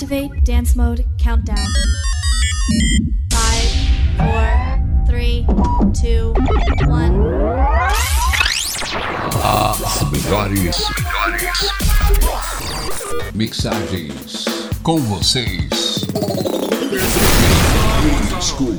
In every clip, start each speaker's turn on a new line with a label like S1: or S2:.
S1: Activate dance mode countdown. Five, four, three, two, one.
S2: As melhores, mixagens com vocês. School.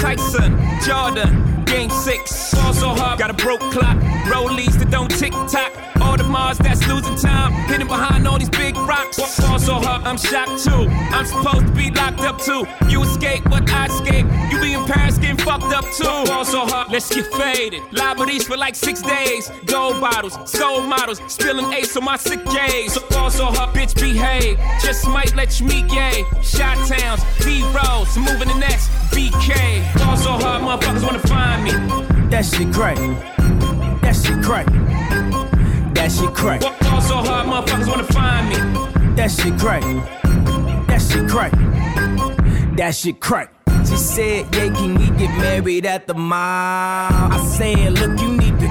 S3: Tyson, Jordan, game six. Ball so hard, got a broke clock. Rollies that don't tick tock. All the Mars that's losing time. Hidden behind all these big rocks. Ball so hard, I'm shocked too. I'm supposed to be locked up too. You escape, but I escape. You be in Paris getting fucked up too. Ball so hard, let's get faded. Liberties for like six days. Gold bottles, soul models, spilling ace on my sick days. So ball so hard, bitch behave. Just might let you meet gay. Shot towns, B rolls, moving the next BK. Ball so hard, motherfuckers wanna find me.
S4: That shit crack. That shit crack. That shit crack.
S3: Ball so hard, motherfuckers wanna find me.
S4: That shit crack. That shit crack. That shit crack. She said, Yeah, can we get married at the mall? I said, Look, you need to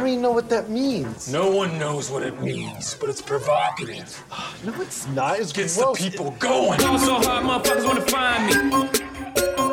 S5: I don't even know what that means.
S6: No one knows what it means, but it's provocative.
S5: No, it's not. It's
S6: Gets
S5: gross.
S6: the people going.
S3: Ball so hard, motherfuckers wanna find me.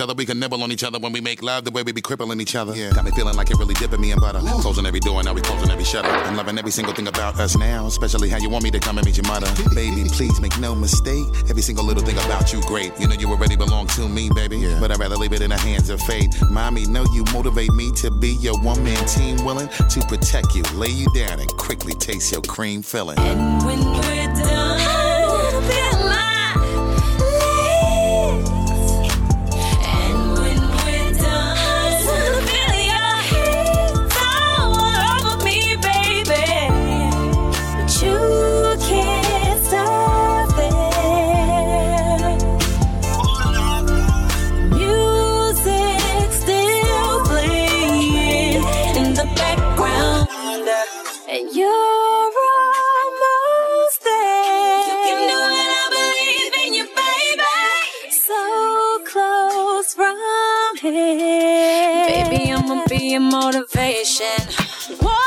S7: each other. We can nibble on each other when we make love, the way we be crippling each other. Yeah. Got me feeling like it really dipping me in butter. Ooh. Closing every door, now we closing every shutter. I'm loving every single thing about us now, especially how you want me to come and meet your mother. baby, please make no mistake. Every single little thing about you, great. You know you already belong to me, baby. Yeah. But I'd rather leave it in the hands of fate. Mommy, know you motivate me to be your one man team, willing to protect you, lay you down, and quickly taste your cream filling.
S8: And when be your motivation. Whoa.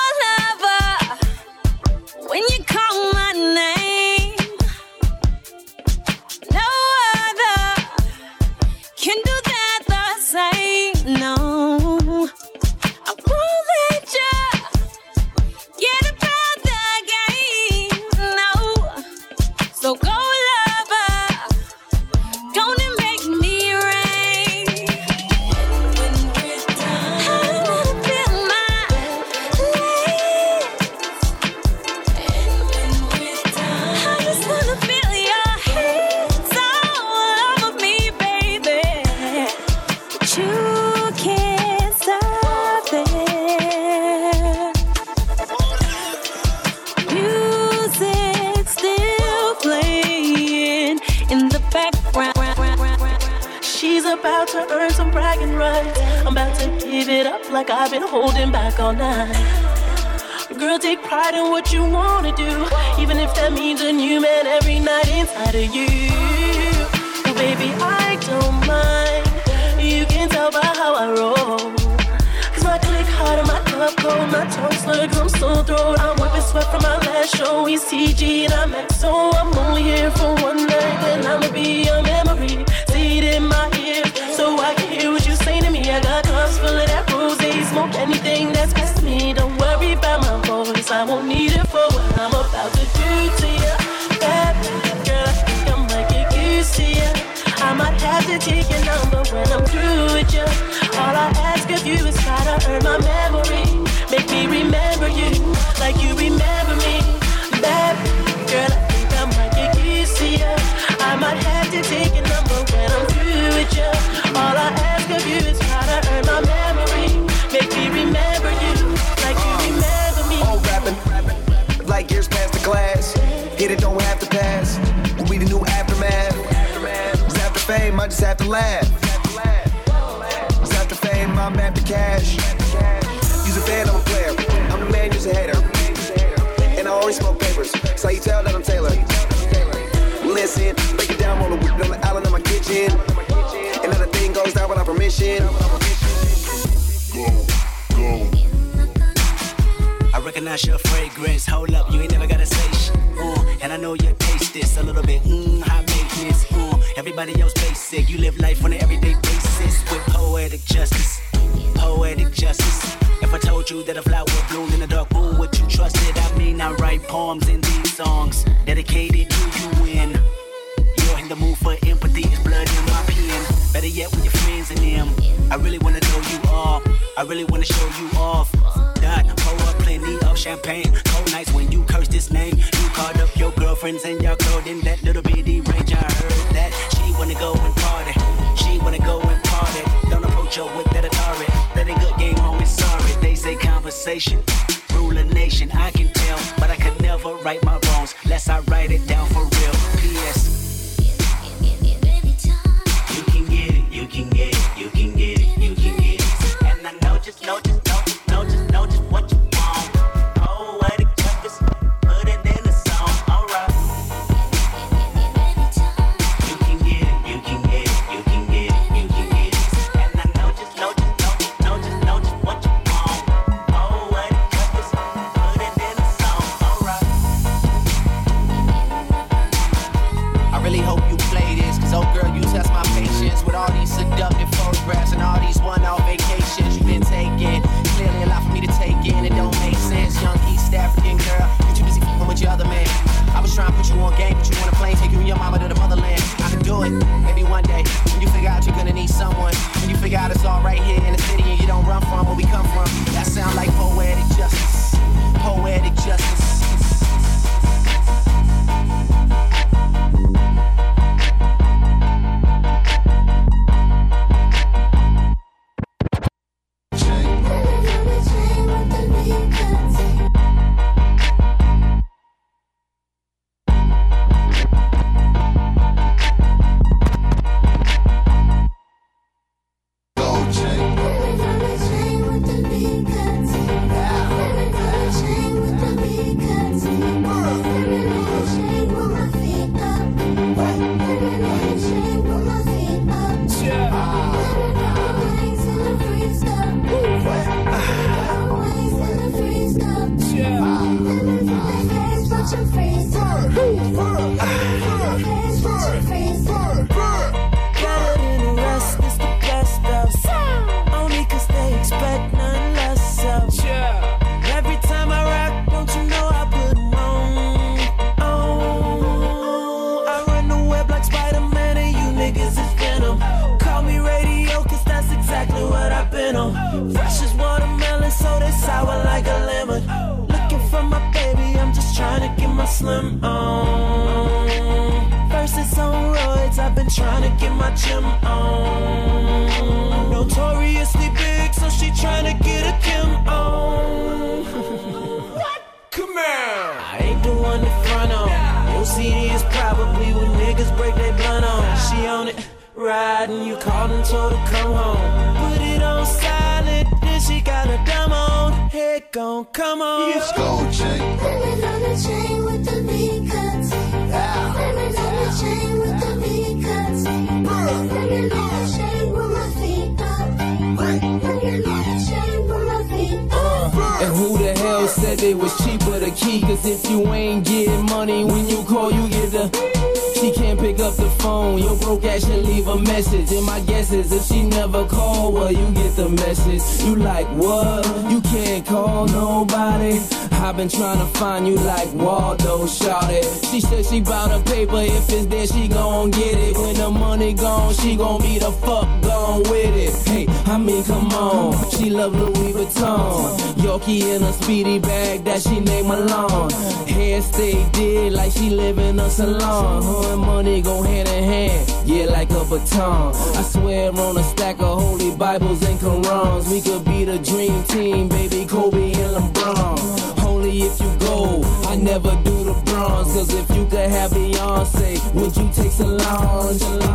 S8: until I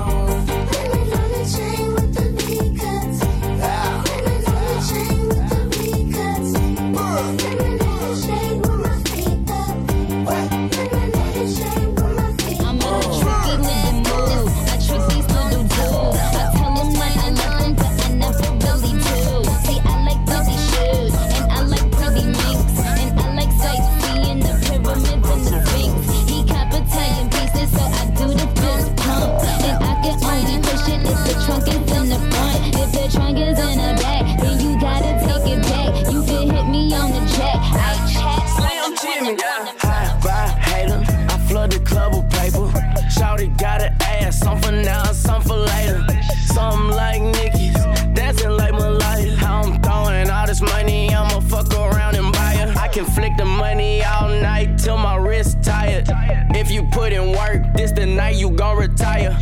S9: till my wrist tired. If you put in work, this the night you gon' retire.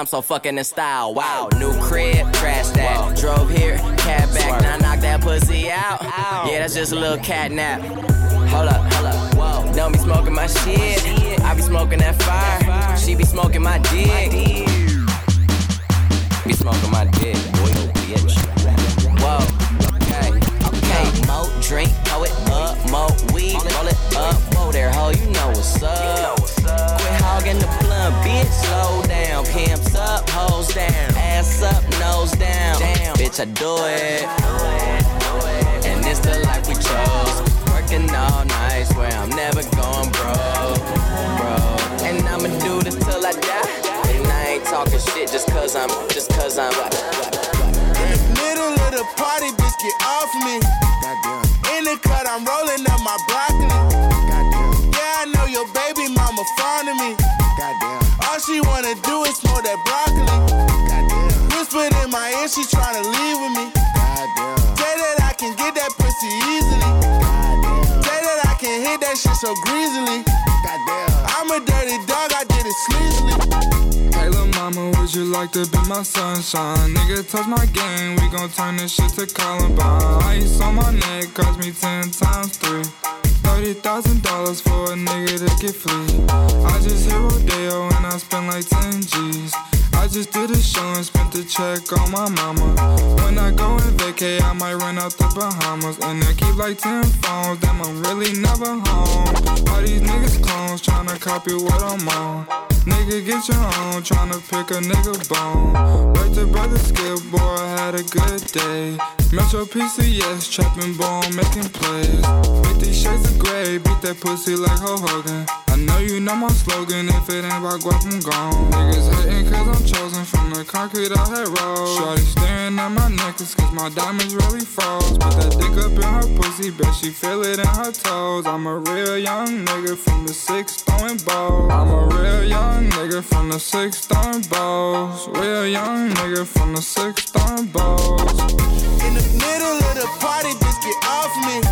S9: I'm
S10: so
S11: fucking in style. Wow, new crib, crash that. Wow. Drove here, cab back, now knock that pussy out. Ow. Yeah, that's just a little cat nap. Hold up, hold up, whoa. Don't be smoking my shit. I be smoking that fire. She be smoking my dick. Be smoking my dick, boy, bitch. Whoa, okay, okay. Mo drink, throw it up, More weed, roll it up. Whoa there, ho, you know what's up. Quit hogging the blunt, bitch. Slow down, pimp down, ass up, nose down. Damn, bitch, I do it. And it's the life we chose. Working all night, swear I'm never going broke, bro. And I'ma do this till I die. And I ain't talking shit just cause I'm, just cause I'm. Like, like, like.
S12: In the middle of the party, bitch, get off me. In the cut, I'm rolling up my broccoli. Yeah, I know your baby mama fond of me. Goddamn. All she wanna do is smoke that broccoli. Whispered in my ear, she tryna leave with me. Say that I can get that pussy easily. Say that I can hit that shit so greasily. I'm a dirty dog, I did it sleazily.
S13: Hey, lil' mama, would you like to be my sunshine? Nigga, touch my game, we gon' turn this shit to Columbine. Ice on my neck cost me ten times three. Thirty thousand dollars for a nigga to get free. I just hit Rodeo and I spent like ten G's. I just did a show and spent the check on my mama. When I go and vacay, I might run out the Bahamas. And I keep like 10 phones, damn, I'm really never home. All these niggas clones tryna copy what I'm on. Nigga, get your own, tryna pick a nigga bone. Worked to brother Skip, boy, I had a good day. Metro PCS, trapping bone, making plays. 50 shades of gray, beat that pussy like Hulk Hogan. Know you know my slogan, if it ain't about guap, I'm gone. Niggas hating cause I'm chosen from the concrete I had rolled. Shorty staring at my necklace cause my diamonds really froze. Put that dick up in her pussy, bet she feel it in her toes. I'm a real young nigga from the six throwing balls. I'm a real young nigga from the six throwing balls. Real young nigga from the six throwing balls.
S12: In the middle of the party, bitch, get off me.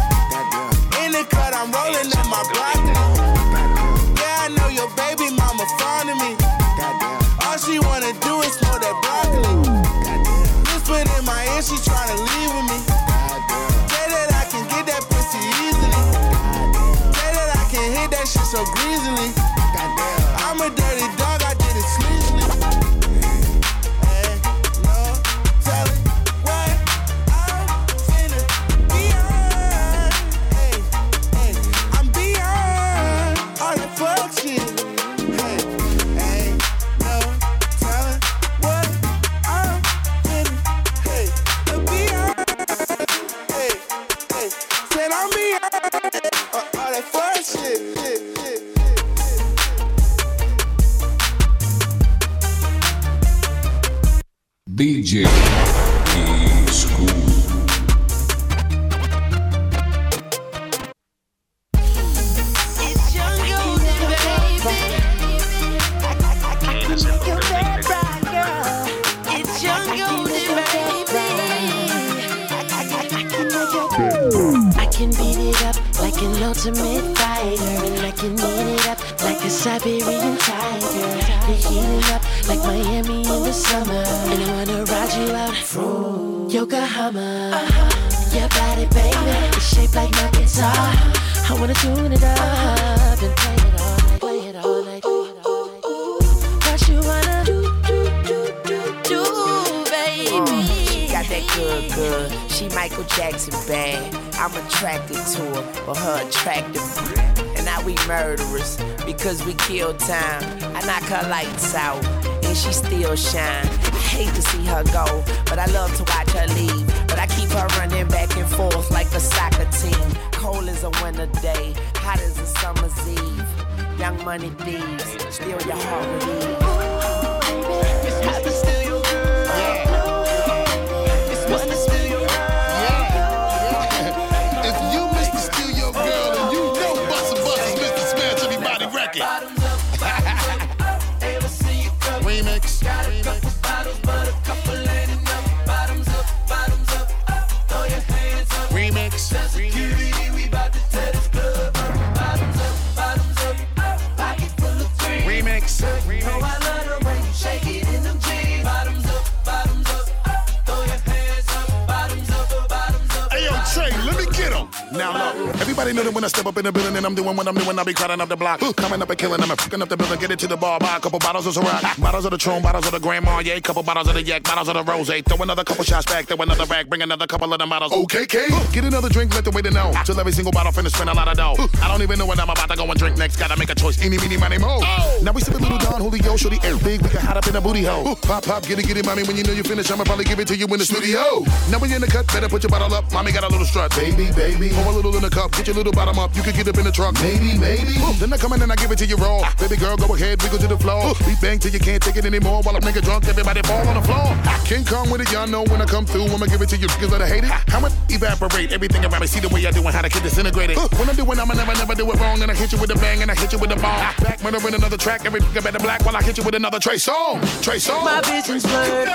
S12: I be
S14: up the
S7: block. Coming up and killing them and fucking up the building, get it to the bar, buy a couple bottles of Ciroc. Bottles of the Tron, bottles of the Grand Marnier, couple bottles of the Yak, bottles of the Rose. Throw another couple shots back, throw another back, bring another couple of the models. Okay, K. Get another drink, let the waiter know. Till every single bottle finna spend a lot of dough. I don't even know what I'm about to go and drink next. Gotta make a choice. Eeny, meeny, miny, mo. Oh. Now we sippin' little Don Julio, shorty air big, we can hide up in a booty hole. Pop, pop, get it, get it, mommy. When you know you finish, I'ma probably give it to you in the studio. Now we in the cut, better put your bottle up. Mommy got a little strut, baby, baby. Pour a little in the cup, get your little bottom up. You can get up in the truck. Maybe, maybe. Then I come in and I give it to you raw. Baby girl, go ahead, wiggle to the floor. Beat bang till you can't take it anymore. While I'm nigga drunk, everybody fall on the floor. King Kong with it, y'all know when I come through. I'ma give it to you niggas that I hate it. How much evaporate everything around me? See the way I do and how to get disintegrated. When I do it, I'ma never, never do it wrong. And I hit you with a bang and I hit you with a ball. Back murder in another track, every nigga better black while I hit you with another Trey song. Trey song.
S15: My vision's blurred,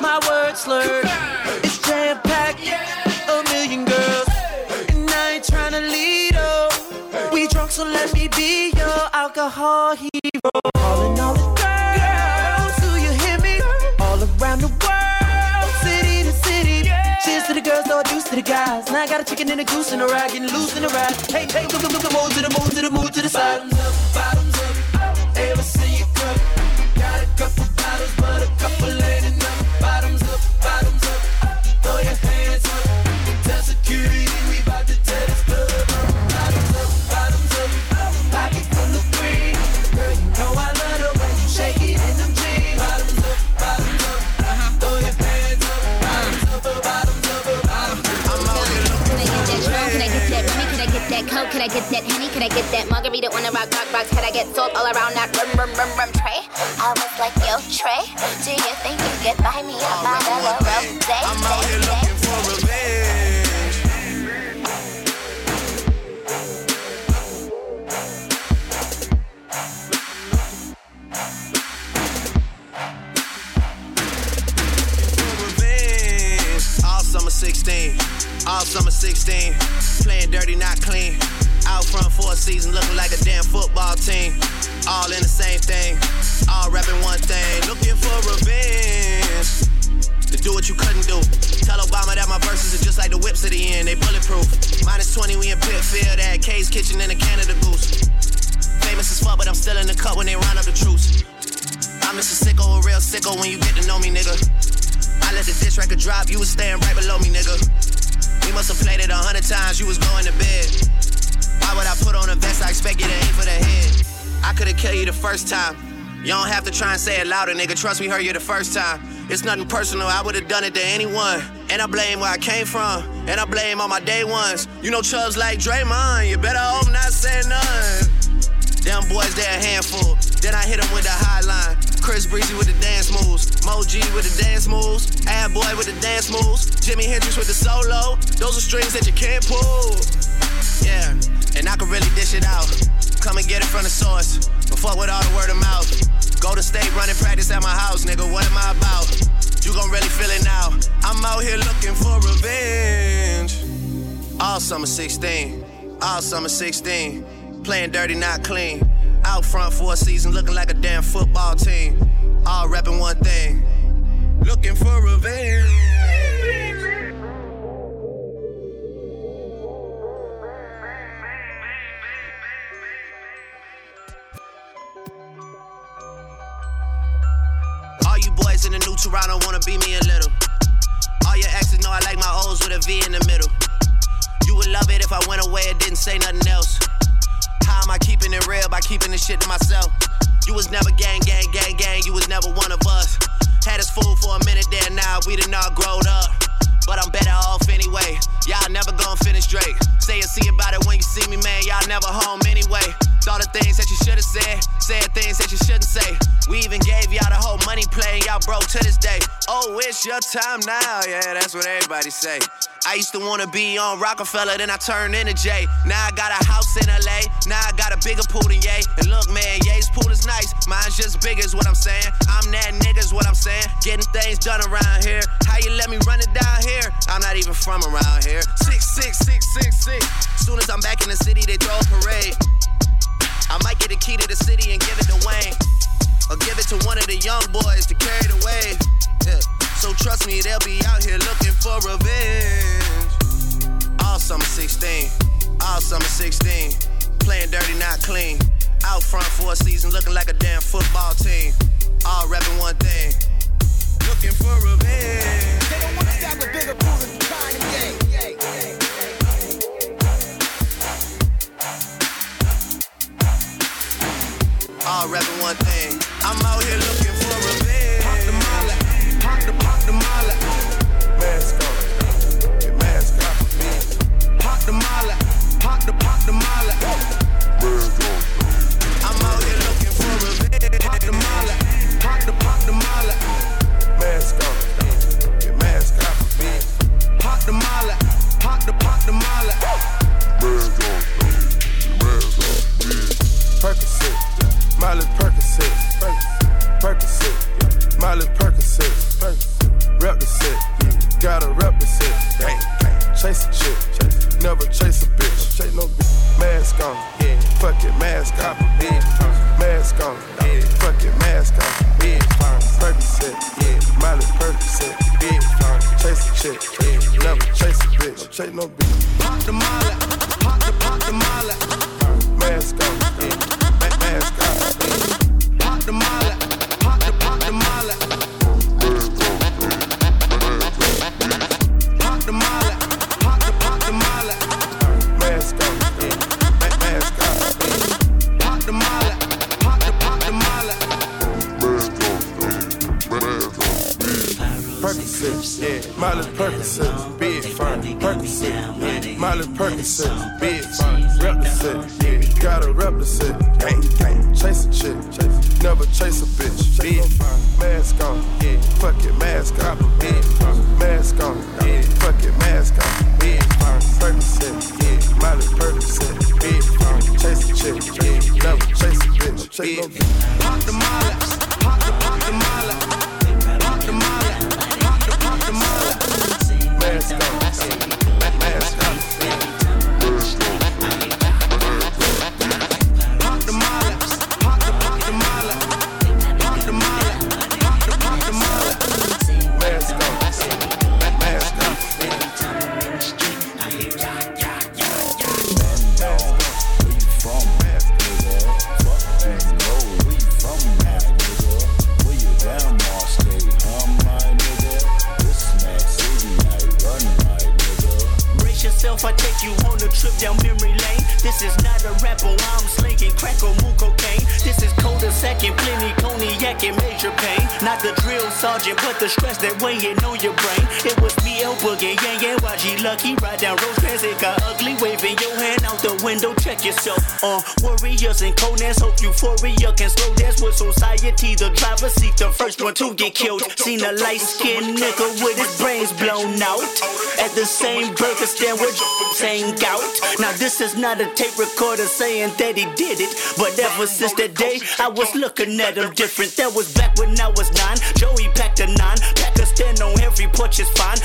S15: my words slurred. It's jam packed, a million girls, and I ain't tryna lead up. So let me be your alcohol hero. Calling all the girls, do you hear me? All around the world, city to city. Cheers to the girls, no juice to the guys. Now I got a chicken and a goose and a rag, getting loose in the ride. Hey, hey, move, move, move, move to the move to the move to the side.
S16: That Coke? Can I get that Henny? Can I get that margarita on the rock, rock, rocks? Can I get salt all around that rum, rum, rum, rum tray? I was like, yo, Trey, do you think you could buy me a bottle of rose?
S12: I'm out here looking for revenge.
S17: revenge. All summer 16, all summer 16. Playing dirty, not clean. Out front for a season, looking like a damn football team. All in the same thing, all rapping one thing. Looking for revenge. To do what you couldn't do. Tell Obama that my verses are just like the whips at the end, they bulletproof. Minus 20, we in Pitfield at K's Kitchen in the Canada Goose. Famous as fuck, but I'm still in the cut when they round up the troops. I'm just a sicko, a real sicko when you get to know me, nigga. I let the diss record drop, you was staying right below me, nigga. We must have played it a hundred times, you was going to bed. Why would I put on a vest? I expect you to aim for the head. I could've killed you the first time. You don't have to try and say it louder, nigga. Trust we heard you the first time. It's nothing personal, I would've done it to anyone. And I blame where I came from, and I blame all my day ones. You know chubs like Draymond, you better hope not say none. Them boys, they're a handful. Then I hit them with the high line. Chris Breezy with the dance moves. Mo G with the dance moves. Ad Boy with the dance moves. Jimi Hendrix with the solo. Those are strings that you can't pull. Yeah, and I can really dish it out. Come and get it from the source. But fuck with all the word of mouth. Go to state running practice at my house, nigga. What am I about? You gon' really feel it now. I'm out here looking for revenge. All summer 16. All summer 16. Playing dirty, not clean. Out front for a season, looking like a damn football team. All repping one thing. Looking for revenge. All you boys in the new Toronto wanna be me a little. All your exes know I like my O's with a V in the middle. You would love it if I went away and didn't say nothing else. How am I keeping it real by keeping this shit to myself? You was never gang, gang, gang, gang. You was never one of us. Had us fooled for a minute there, now we done all growed up. But I'm better off anyway. Y'all never gonna finish Drake. Say and see about it when you see me, man. Y'all never home anyway. Thought the things that you should have said, said things that you shouldn't say. We even gave y'all the whole money play, y'all broke to this day. Oh, it's your time now. Yeah, that's what everybody say. I used to wanna be on Rockefeller, then I turned into Jay. Now I got a house in LA, now I got a bigger pool than Ye. And look, man, Ye's pool is nice, mine's just big, is what I'm saying. I'm that nigga's what I'm saying. Getting things done around here. How you let me run it down here? I'm not even from around here. Six, six, six, six, six. Soon as I'm back in the city, they throw a parade. I might get a key to the city and give it to Wayne. Or give it to one of the young boys to carry the wave. Yeah. So trust me, they'll be out here looking for revenge. All summer 16, all summer 16. Playing dirty, not clean. Out front for a season, looking like a damn football team. All repping one thing. Looking for revenge. They don't wanna stop a bigger pool than All repping one thing. I'm out here looking
S18: mask on. Your mask off, bitch. Pop the molly, pop the pop the molly. I'm out here looking for revenge. Pop the molly, pop the pop the molly. Mask on, your mask off, bitch. Pop the molly, pop the pop the molly. Mask on, your mask off, bitch. Percocet, Molly.
S19: A light skinned nigga with his brains blown out. At the same burger stand with saying gout. Now this is not a tape recorder saying that he did it. But ever since that day, I was looking at him different. That was back when I was nine. Joey packed a nine. Pack a stand on every porch is fine.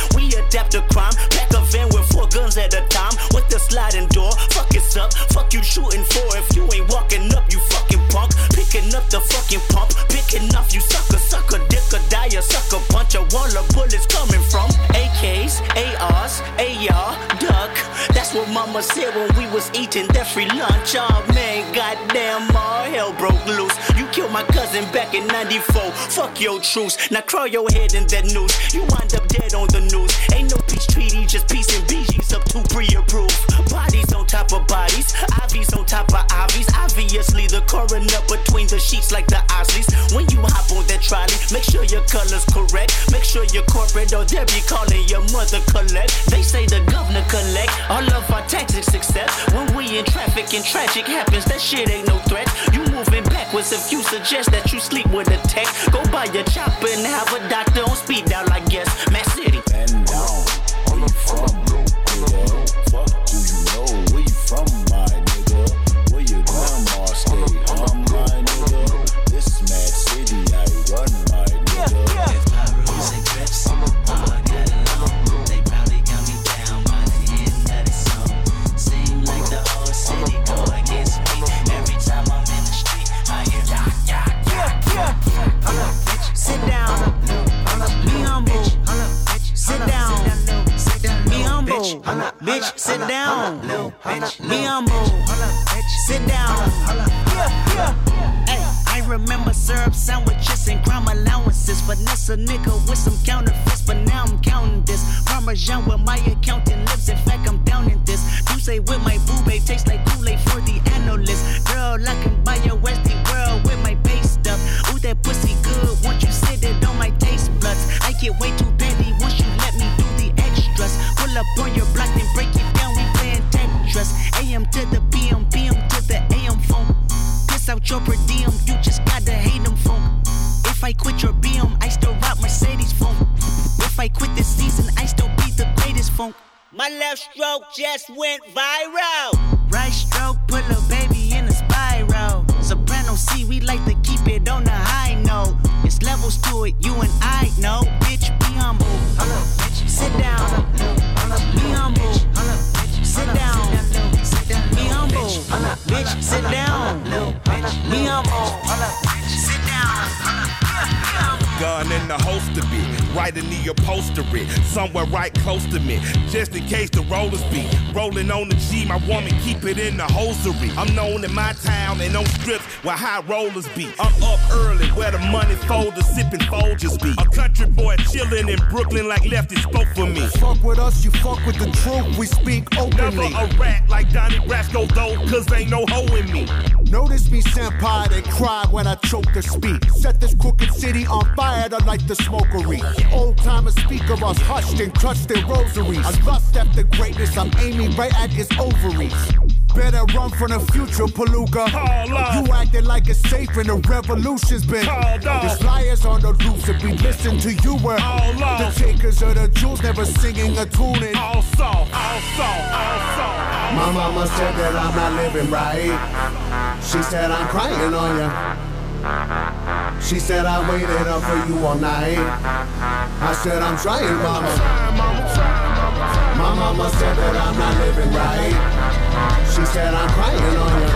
S19: Was eating that free lunch. Oh man, goddamn, all hell broke loose. You killed my cousin back in 94. Fuck your truce. Now crawl your head in that noose. You wind up dead on the news. Ain't no peace treaty, just peace and BG's up to pre-approved. Bodies on top of bodies, IVs on top of IVs. Obviously, the coroner between the sheets like the Osleys. Trolley, make sure your color's correct. Make sure you're corporate or they'll be calling your mother collect. They say the governor collect all of our taxes success. When we in traffic and tragic happens, that shit ain't no threat. You moving backwards if you suggest that you sleep with a tech. Go buy your chopper and have a doctor on speed dial, I guess. Humble. Bitch, sit down. Humble. Sit down. Hey, I remember syrup sandwiches and crime allowances. Finesse a nigga with some counterfeits, but now I'm counting this. Parmesan where my accountant lives. In fact, I'm down in this. You say with my boo babe tastes like Kool-Aid for the analyst. Girl, I can buy your Westie world with my base stuff. Ooh, that pussy good. Once you sit it on my taste buds, I get way too up on your block, then break it down. We playing Tetris. AM to the PM, PM to the AM phone. Piss out your per diem, you just gotta hate them phone. If I quit your BM, I still rock Mercedes phone. If I quit this season, I still be the greatest phone. My left stroke just went viral. Right stroke, put a baby in a spiral. Soprano C, we like to keep it on the high note. It's levels to it, you and I know. Bitch, be humble. Sit down humble. Sit down. Be humble. Bitch, sit down. Be humble. Sit down.
S18: Gun in the holster, bitch. Right in the upholstery. Somewhere right close to me. Just in case the rollers be rolling on the G. My woman keep it in the hosiery. I'm known in my town and on strips where high rollers be. I'm up early where the money folders sipping Folgers be. A country boy chilling in Brooklyn like Lefty spoke for me.
S20: Fuck with us, you fuck with the truth. We speak openly.
S18: Never a rat like Donnie Brasco though, cause ain't no hoe in me.
S20: Notice me, senpai, they cry when I choke to speak. Set this crooked city on fire to light the smokery. Old timers speak of us hushed and crushed in rosaries. I lust after greatness, I'm aiming right at his ovaries. Better run from the future, Palooka. You acting like it's safe and the revolution's been. There's liars on the roofs if we listen to you. Uh. We're the takers of the jewels, never singing a tune in.
S18: All soft, all soft, all soft.
S20: My mama said that I'm not living right. She said I'm crying on ya. She said I waited up for you all night. I said I'm trying, mama. My mama said that I'm not living right. She said I'm crying on ya.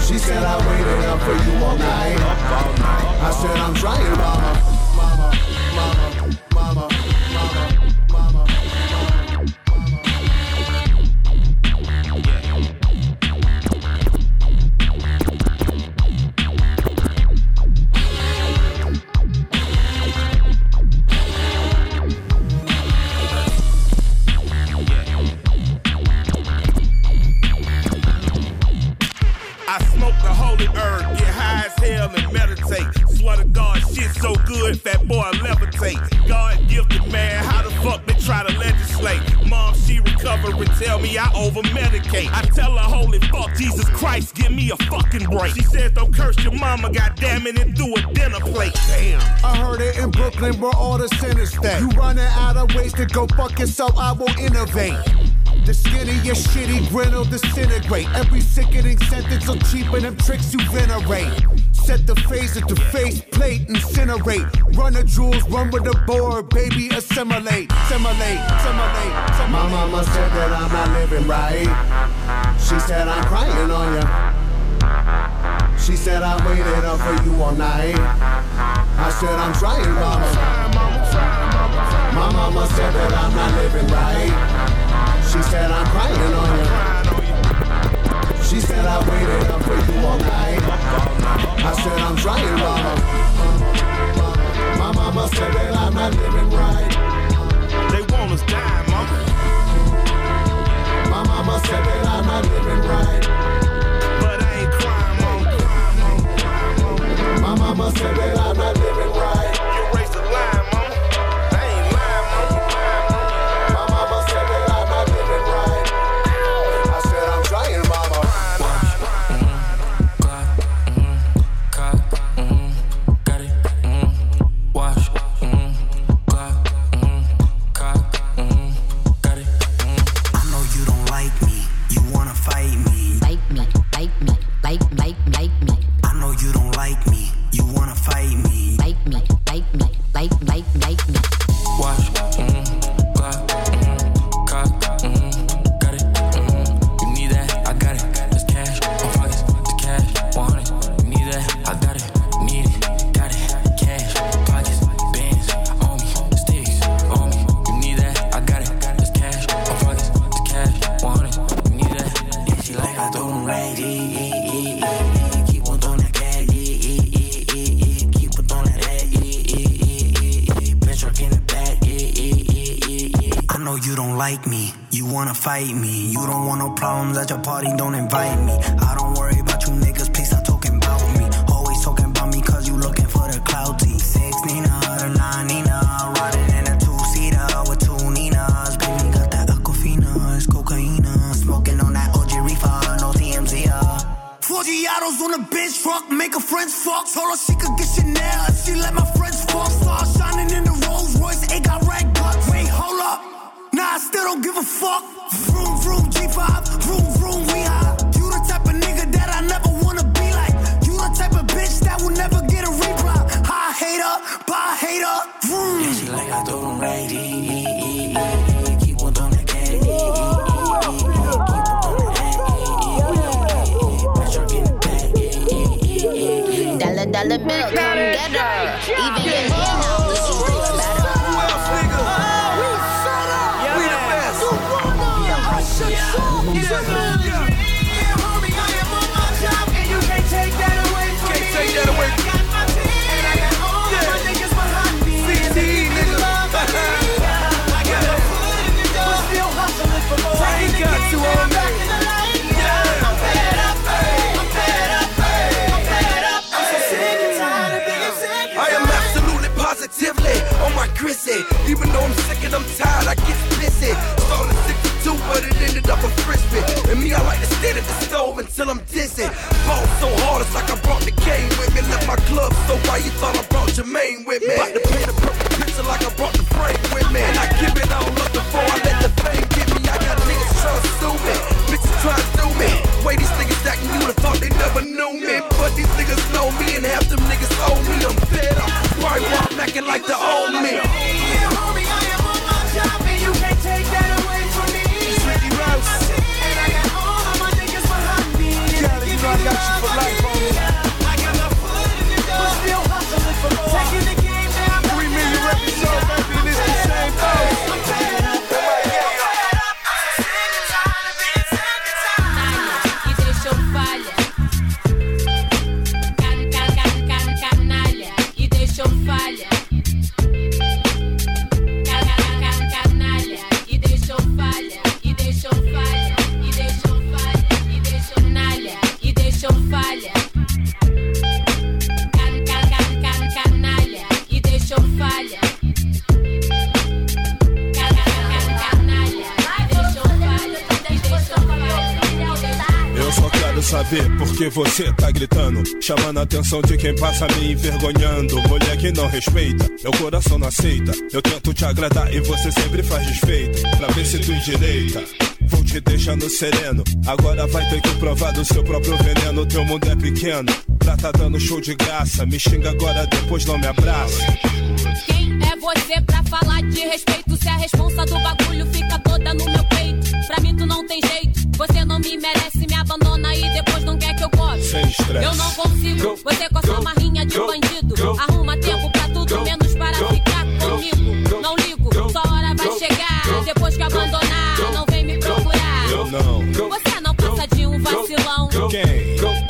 S20: She said I waited up for you all night. I said I'm trying. Mama, mama, mama,
S18: so good, fat boy levitate. God gifted man, how the fuck they try to legislate? Mom, she recover and tell me I over medicate. I tell her, holy fuck, Jesus Christ, give me a fucking break. She says, don't curse your mama, goddamn it, and do a dinner plate. Damn.
S20: I heard it in Brooklyn where all the sinners stay. You running out of ways to go fuck yourself, I will innovate. The skinny, your shitty grin will disintegrate. Every sickening sentence will cheapen them tricks you venerate. Set the phase at the face plate, incinerate. Run the jewels, run with the board, baby, assimilate. Assimilate, assimilate, assimilate. My mama said that I'm not living right. She said I'm crying on ya. She said I waited up for you all night. I said I'm trying, mama. My mama said that I'm not living right. She said I'm crying on ya. She said I waited up for you all night. I said I'm trying, mama. My mama said that I'm not living right.
S18: They want us dying, mama.
S20: My mama said that I'm not living right.
S18: But I ain't crying, mama.
S20: My mama said that I'm not
S21: fight me. You don't want no problems at your party. Don't invite
S22: você tá gritando, chamando a atenção de quem passa me envergonhando. Mulher que não respeita, meu coração não aceita. Eu tento te agradar e você sempre faz desfeita. Pra ver se tu endireita. Vou te deixando sereno. Agora vai ter que provar do seu próprio veneno. Teu mundo é pequeno. Pra tá dando show de graça. Me xinga agora, depois não me abraça.
S23: Quem é você pra falar de respeito? Se a responsa do bagulho fica toda no meu peito. Pra mim tu não tem jeito. Você não me merece, me abandona e depois não quer que eu.
S22: Sem estresse.
S23: Eu não consigo. Você com a sua marrinha de bandido. Arruma tempo pra tudo, menos para ficar comigo. Não ligo, sua hora vai chegar. Depois que abandonar, não vem me procurar. Você não passa de um vacilão.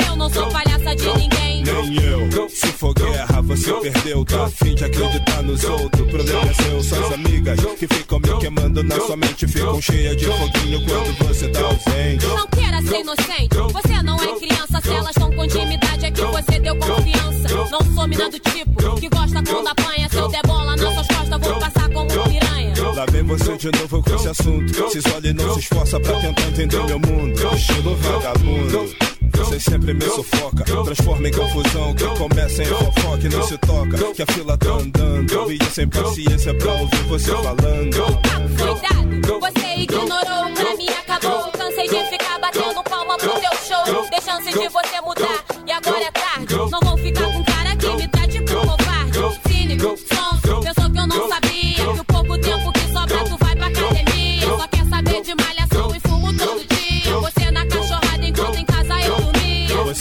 S23: Eu não sou palhaça de ninguém.
S22: Nem eu. Se for guerra, você perdeu. Tá afim de acreditar nos outros. Problema é seu, suas amigas que ficam me queimando na sua mente. Ficam cheias de foguinho quando você tá ausente.
S23: Não queira ser inocente. Você não é criança. Se elas estão com intimidade, é que você deu confiança. Não sou mina do tipo que gosta quando apanha. Se eu der bola nas suas costas, vou passar como piranha.
S22: Lá vem você de novo com esse assunto. Se isola e não se esforça pra tentar entender meu mundo. Estilo vagabundo. Você sempre me sufoca, transforma em confusão. Que começa em fofoca e não se toca. Que a fila tá andando. Eu sem paciência pra ouvir você falando.
S23: Cuidado, você ignorou, pra mim acabou. Cansei de ficar batendo palma pro teu show. Dei chance de você mudar, e agora é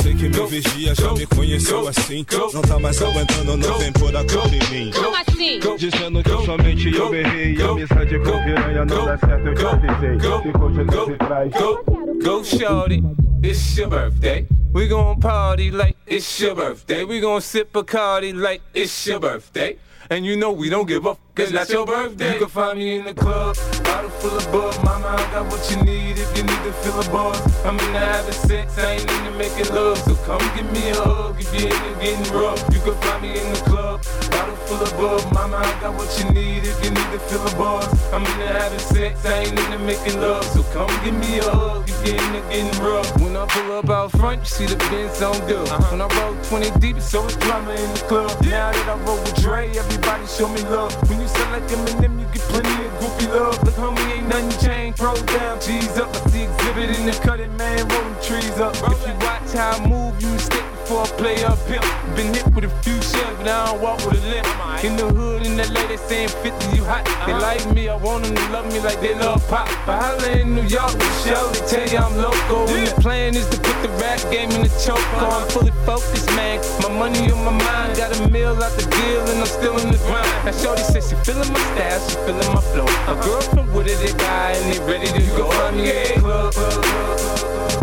S23: Você
S22: que me vigia já me conheceu assim. Não tá mais aguentando, não vem por a culpa em mim.
S23: Como assim?
S22: Dizendo que somente eu errei. Amizade com piranha não dá certo, eu te avisei. Ficou de trás e trás.
S3: Go shorty, it's your birthday. We gon' party like it's your birthday. We gon' sip a Bacardi like it's your birthday. And you know we don't give up, cause that's your birthday. You can find me in the club, bottle full of bug. Mama, I got what you need if you need to fill a buzz. I'm into having sex, I ain't into making love. So come give me a hug if you're into getting rough. You can find me in the club, bottle full of bug. Mama, I got what you need if you need to fill a buzz. I'm into having sex, I ain't into making love. So come give me a hug if you're into getting rough. When I pull up out front, you see the Benz on good. Uh-huh. When I roll 20 deep, so it's drama in the club. Now that I roll with Dre, everybody show me love. When you sell like Eminem, you get plenty of goofy love. Look, homie, ain't nothing changed. Throw down, cheese up. I see exhibit in the cutting, man, rolling trees up. If you watch how I move, you mistake before I play up pimp. Been hit with a few shells, but I don't walk with a limp. In the hood, in LA, they saying 50, you hot. They uh-huh. like me, I want them to love me like they love pop. But holla in New York, the show, they tell you I'm local. And the plan is to put the rap game in the choke. So uh-huh. I'm fully focused, man. My money on my mind, got a meal out the deal, and I'm still in the grind. Now, Shorty says she feeling my style, she feeling my flow. A girl from Wooded, they buy, and they ready to go. Find me in the club, club, club.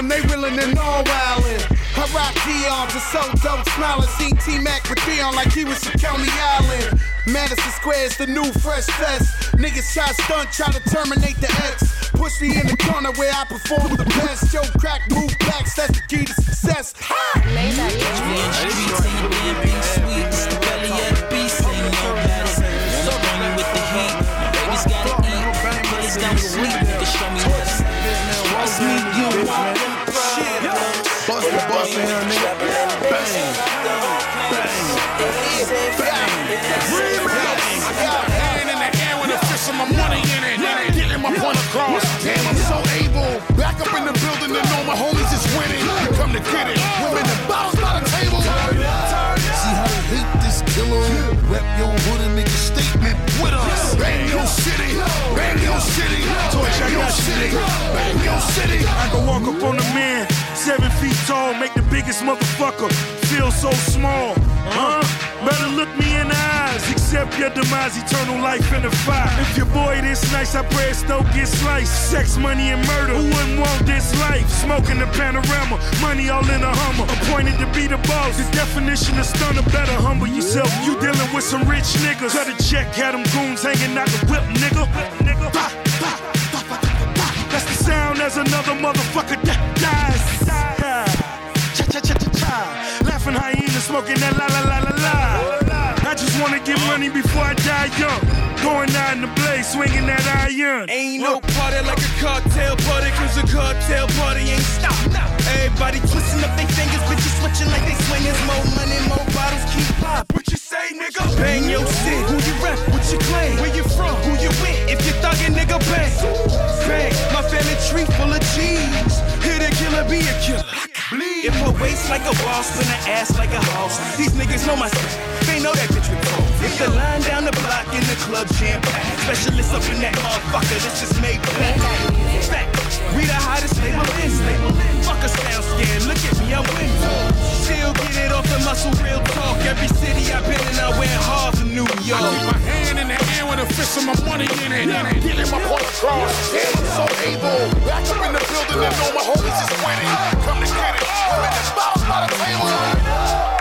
S21: Them, they willing and all wildin'. I rock Dion to so dope, smiling. Seen T Mac with Dion like he was from County Island. Madison Square is the new fresh fest. Niggas shot stunt, try to terminate the X. Push me in the corner where I perform the best. Yo, crack, move backs, that's the key to success.
S16: Bust the bus in here, nigga. Bang.
S24: Hand in the air with a fist of my money in it. Getting my point across. Damn, I'm so able. Back up in the building to know my homies is winning. Come to get it. Women and bottles by the table.
S16: See how they hate this killer? Rep your hood and nigga statement with us.
S24: Bang your city. Bang your city. Bang your city. Bang your city.
S18: I can walk up on a man, seven feet tall, make the biggest motherfucker feel so small. Huh? Better look me in the eyes, accept your demise, eternal life in the fire. If your boy this nice, I pray his don't get sliced. Sex, money, and murder, who wouldn't want this life? Smoking the panorama, money all in a hummer. Appointed to be the boss, the definition of stunner, better humble yourself. You dealing with some rich niggas. Cut a check, had them goons hanging out the whip, nigga. That's the sound as another motherfucker dies. Smoking that la la la la la. I just wanna get money before I die young. Going out in the blaze, swinging that iron.
S9: Ain't no party like a cartel party, cause a cartel party ain't stop. Everybody twisting up their fingers, bitches switching like they swingers. More money, more bottles, keep pop. What you say, nigga? Bang your shit. Who you rep? What you claim? Where you from? Who you with? If you thuggin', nigga, bang. Bang. My family tree full of cheese. Hit a killer, be a killer. Her waist like a boss, then her ass like a house. These niggas know my stuff. They know that bitch clothes. If the line down the block in the club jam Specialists up in that motherfucker, this just made back. Fact, we the hottest label in. Fuck a sound scan, look at me, I'm. Still get it off the muscle, real talk. Every city I've been in, I went hard to New York.
S24: I keep my hand in the air with a fist of my money in it. Getting my point across. Damn, I'm so able. Back up in the building and know my homies is winning. Come to get it. Women and bottles by the table.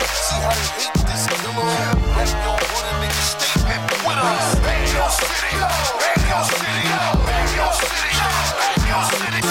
S16: See how they hate this killer? Rep your hood and nigga statement with us.
S24: Bang your city. Bang your city. Bang your city. Bang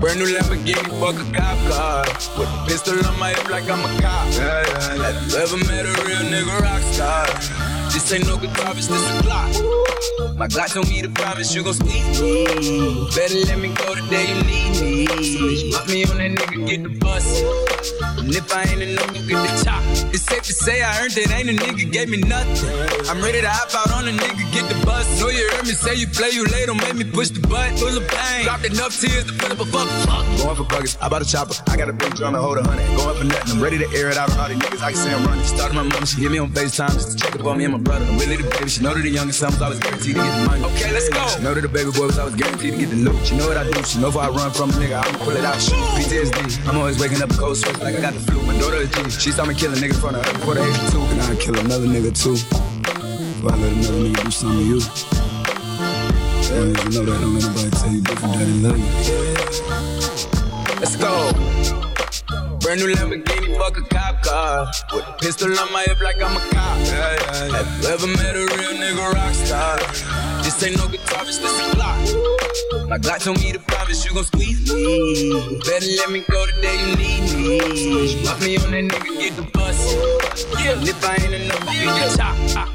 S9: Brand new Lamborghini, fuck a cop car. With a pistol on my hip like I'm a cop. Yeah, yeah, yeah. Have you ever met a real nigga rock star?
S25: This ain't no good it's this a Glock. My Glock told me to promise you gon' squeeze me. Better let me go the day you need me. Put me on that nigga, get the bus. And if I ain't a nigga, get the chop. It's safe to say I earned it, ain't a nigga gave me nothing. I'm ready to hop out on a nigga, get the bus. Know you heard me say you play, you late, don't make me push the button. Full of pain, dropped enough tears to fill up a fuck.
S26: Going for buggers, I bought a chopper. I got a big drum to hold a hundred. Going for nothing, I'm ready to air it out on all these niggas. I can say I'm running. Started my mama, she hit me on FaceTime just to check up on me and my brother. I'm really the baby, she know that the youngest son was always guaranteed to get the money.
S25: Okay, let's go.
S26: She know that the baby boy was always guaranteed to get the loot. She know what I do, she know if I run from a nigga, I'ma pull it out, shoot. PTSD, I'm always waking up a cold sweat like I got the flu. My daughter is G, she saw me kill a nigga in front of her before the age of two. And I'd kill another nigga too. Before I let another nigga do something to you. And if you know that, don't let nobody tell you different that they love you.
S25: Let's go. Brand new Lamborghini, fuck a cop car. With a pistol on my hip like I'm a cop. Yeah, yeah, yeah. Have you ever met a real nigga rock star? This ain't no guitar, this a Glock. My Glock told me to promise you gon' squeeze me. Better let me go the day you need me. Put me on that nigga, get the bus. Yeah, and if I ain't enough, get the chop.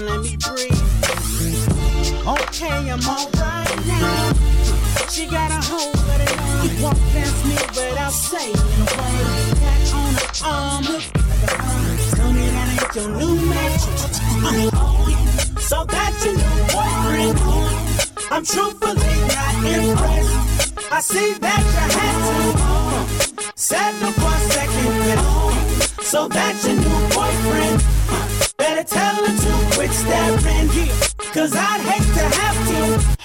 S27: Tripping, let me breathe. Oh. Okay, I'm alright now. She got a hold of it on. Walk past me without saying a word. Back on her arm, look like a arm. Tell me that ain't your new match. So that's your new boyfriend. I'm truthfully not impressed. I see that you had to settle for second. So that's your new boyfriend. Better tell her to quit staring. Cause I'd hate to have to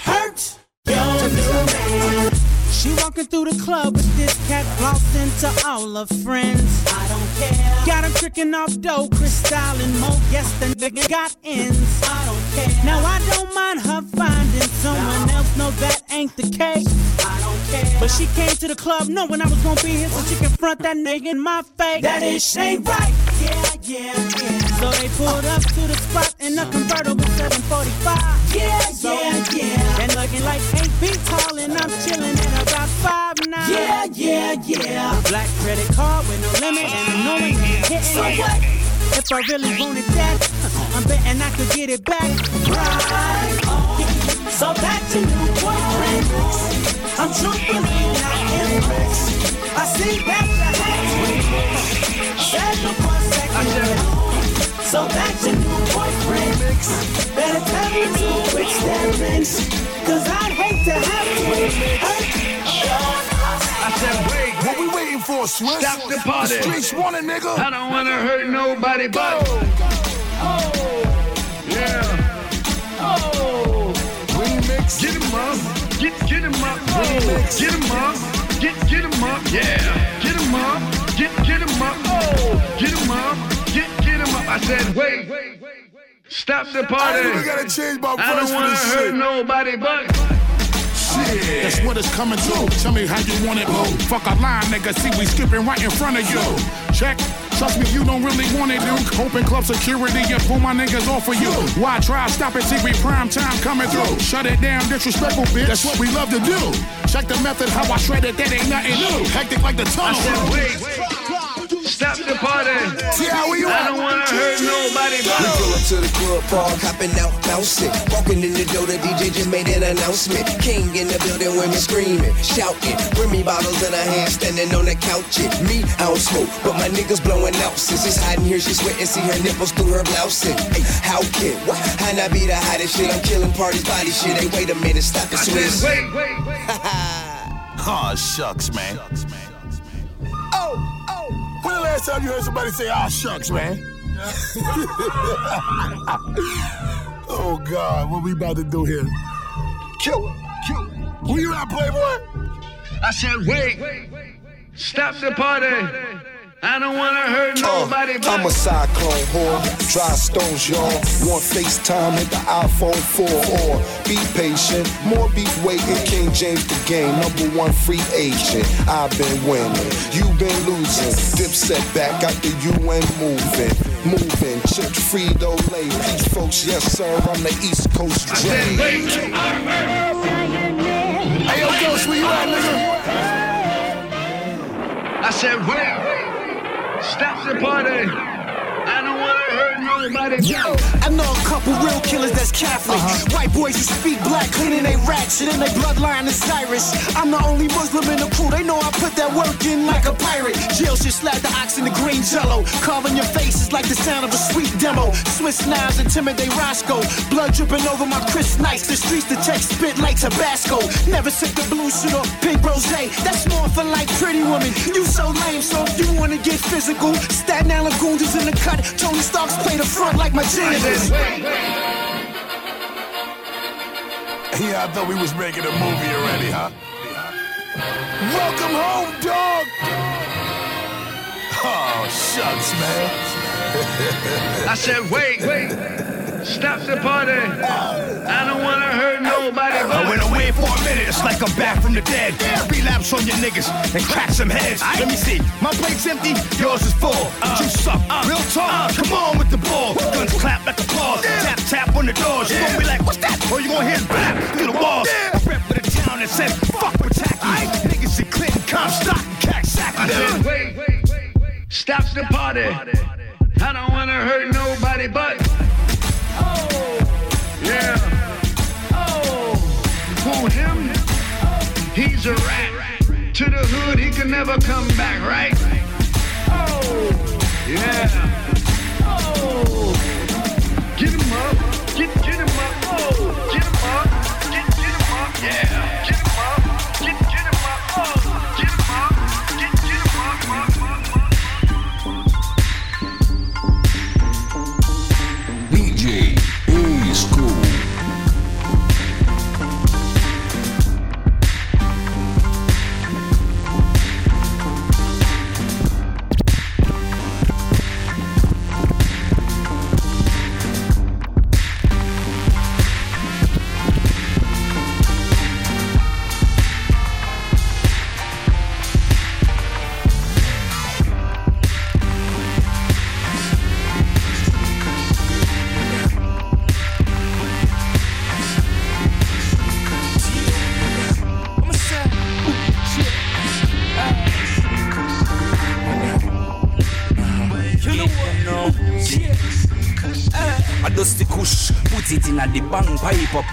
S27: hurt your new man. She walking through the club with this cat flossing to all her friends. I don't care. Got him tricking off dough, crystal and more. Yes, the nigga got ends. I don't care. Now I don't mind her finding someone else. No, that ain't the case. I don't care. But she came to the club knowing I was gonna be here, so she can front that nigga in my face. That ish ain't right. Yeah, yeah, yeah. So they pulled up to the spot in a convertible 745. Yeah, so, yeah, yeah. And looking like 8 feet tall, and I'm chilling at about 5 now. Yeah, yeah, yeah. Black credit card with no limit, and I know ain't hitting so what? If I really wanted that, I'm betting I could get it back. Right on. So that's your new boyfriend. I'm truthfully not impressed. I see that So that's your new boyfriend. Better tell me to. Cause I'd hate to have to hurt
S28: I said, wait, what we waiting for, Swizz?
S25: Stop the party.
S28: The streets want it, nigga.
S25: I don't wanna hurt nobody but. Oh.
S28: Yeah. Oh. Remix.
S25: Get him up. Get get him up. Oh. Get him up. Get get him up. Yeah. Get him up. Get get him up. Oh. Get him up. Get up. I said, wait. Stop the party.
S28: I really gotta change my
S25: I
S28: verse
S25: don't
S28: want
S25: to
S28: this
S25: hurt
S28: shit.
S25: nobody but.
S28: Shit.
S7: That's what it's coming to. Tell me how you want it, boo. Fuck a line, nigga. See, we skipping right in front of you. Check. Trust me, you don't really want it, dude. Open club security and pull my niggas off of you. Why try? Stop it, see, we prime time coming through. Shut it down, disrespectful, bitch. That's what we love to do. Check the method, how I shred it, that ain't nothing new. Hectic like the tunnel.
S25: I said, wait. Stop the party.
S28: See how we
S25: I don't wanna hurt nobody
S17: We
S25: but.
S17: pull up to the club, park, hopping out, bouncing. Walking in the door, the DJ just made an announcement. King in the building, women screaming, shouting. Remy bottles in her hand, standing on the couch. It. Me, I don't smoke, but my niggas blowing out. Since it's hiding here, she sweating, see her nipples through her blouse. And, Hey, how can, what? I not be the hottest shit? I'm killing parties, body shit. Hey, wait a minute, stop it, Swizz.
S25: Wait, wait. Wait.
S7: Aw, shucks, man.
S28: Oh, oh. When the last time you heard somebody say, "Ah, shucks, man"? oh God, what we about to do here? Kill her, kill her. Who you at, Playboy?
S25: I said, wait. Stop the party. I don't wanna hurt nobody but.
S21: I'm a cyclone whore, dry stones, y'all. Want FaceTime with the iPhone 4 or be patient. More beef waiting. King James the game, number one free agent. I've been winning, you been losing. Dip set back after you ain't moving.
S29: Moving, chips, Frito Lay. Peach folks, yes sir, I'm the East Coast Dre.
S30: Hey, yo, Ghost, where you at, nigga?
S25: I said, where? Stop the party. I don't nobody.
S31: Yo, I know a couple real killers that's Catholic. Uh-huh. White boys who speak black, cleaning they ratchet, and their bloodline is Cyrus. I'm the only Muslim in the crew. They know I put that work in like a pirate. Jill should slap the ox in the green jello. Carving your face is like the sound of a sweet demo. Swiss knives intimidate Roscoe. Blood dripping over my Chris Nice. The streets the text spit like Tabasco. Never sip the blue shit or pink rose. That's more for like pretty women. You so lame, so if you wanna get physical, Staten Island Goons is in the cut. Tony Starks play the front like my janitor.
S30: Yeah, I thought we was making a movie already, huh? Welcome home, dog! Oh, shucks, man.
S25: I said, wait, wait. Stop the party. I don't wanna hurt nobody.
S32: But I went away for a minute, it's like I'm back from the dead. Relapse on your niggas and crack some heads. Let me see, my plate's empty, yours is full. But you suck, real talk. Uh. Come on with the ball. Guns clap like applause. Tap tap on the doors. You gon' be like, what's that? Or you gon' hear back through the walls. I rep for the town that says, fuck with tacky. Niggas see Clinton, Comstock, Cack Sack.
S25: I said, wait, wait, wait. Stop the party. I don't wanna hurt nobody but. Who him? He's a rat. To the hood, he can never come back, right? Oh. Yeah. Oh. Get him up. Get, get him up. Oh. Get him up. Get, get him up. Yeah. Get him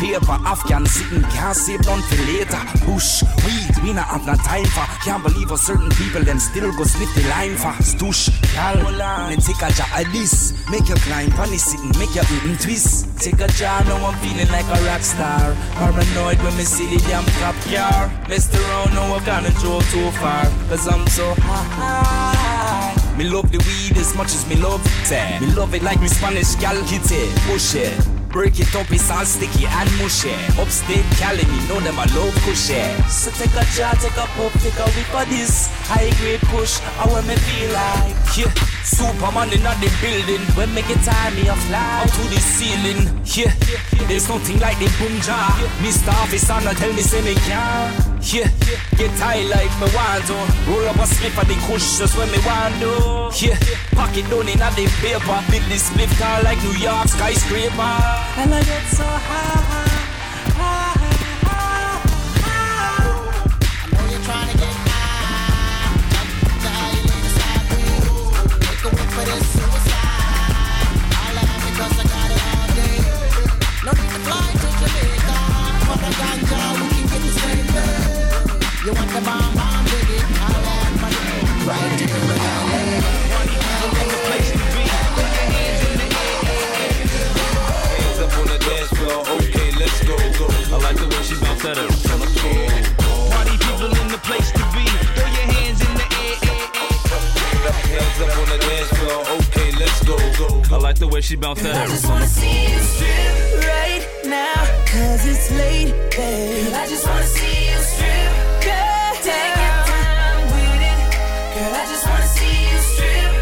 S33: paper. Afghan sitting, can't save none for later. Bush, weed, we not have no time for. Can't believe for certain people, them still go sniff the line for. Stush, on, and take a jar of this. Make you climb, funny sitting, make you mm twist. Take a jar, now I'm feeling like a rock star. Paranoid when me see the damn cop car. Messed around, now gone and drove too far. Cause I'm so high. Me love the weed as much as me love it. Me love it like me Spanish gal it, push it. Break it up, it's all sticky and mushy. Upstate Cali, me know them I love cushy. So take a jar, take a puff, take a whip of this high grade push. I want me feel like yeah. Superman in the building. When make it time, me a fly out to the ceiling. Yeah, there's nothing like the boom jar. Mr. Officer, not tell me say me can. Yeah, get high like me want to. Roll up a slip of the just when me want to. Yeah, pocket down in the paper. Build this split car like New York skyscraper. And I get so hair Ha ha Ha I'm only trying to get high.
S27: You want the bomb bomb, baby? I'll have money right here.
S34: The
S9: place to be. Hands in the air.
S34: Hands up on the dance floor, okay, let's go, go. I like the way she bounce. I like that
S21: I just wanna see you strip right now, cause it's late, babe. I just wanna see you strip, girl. I just wanna see you strip.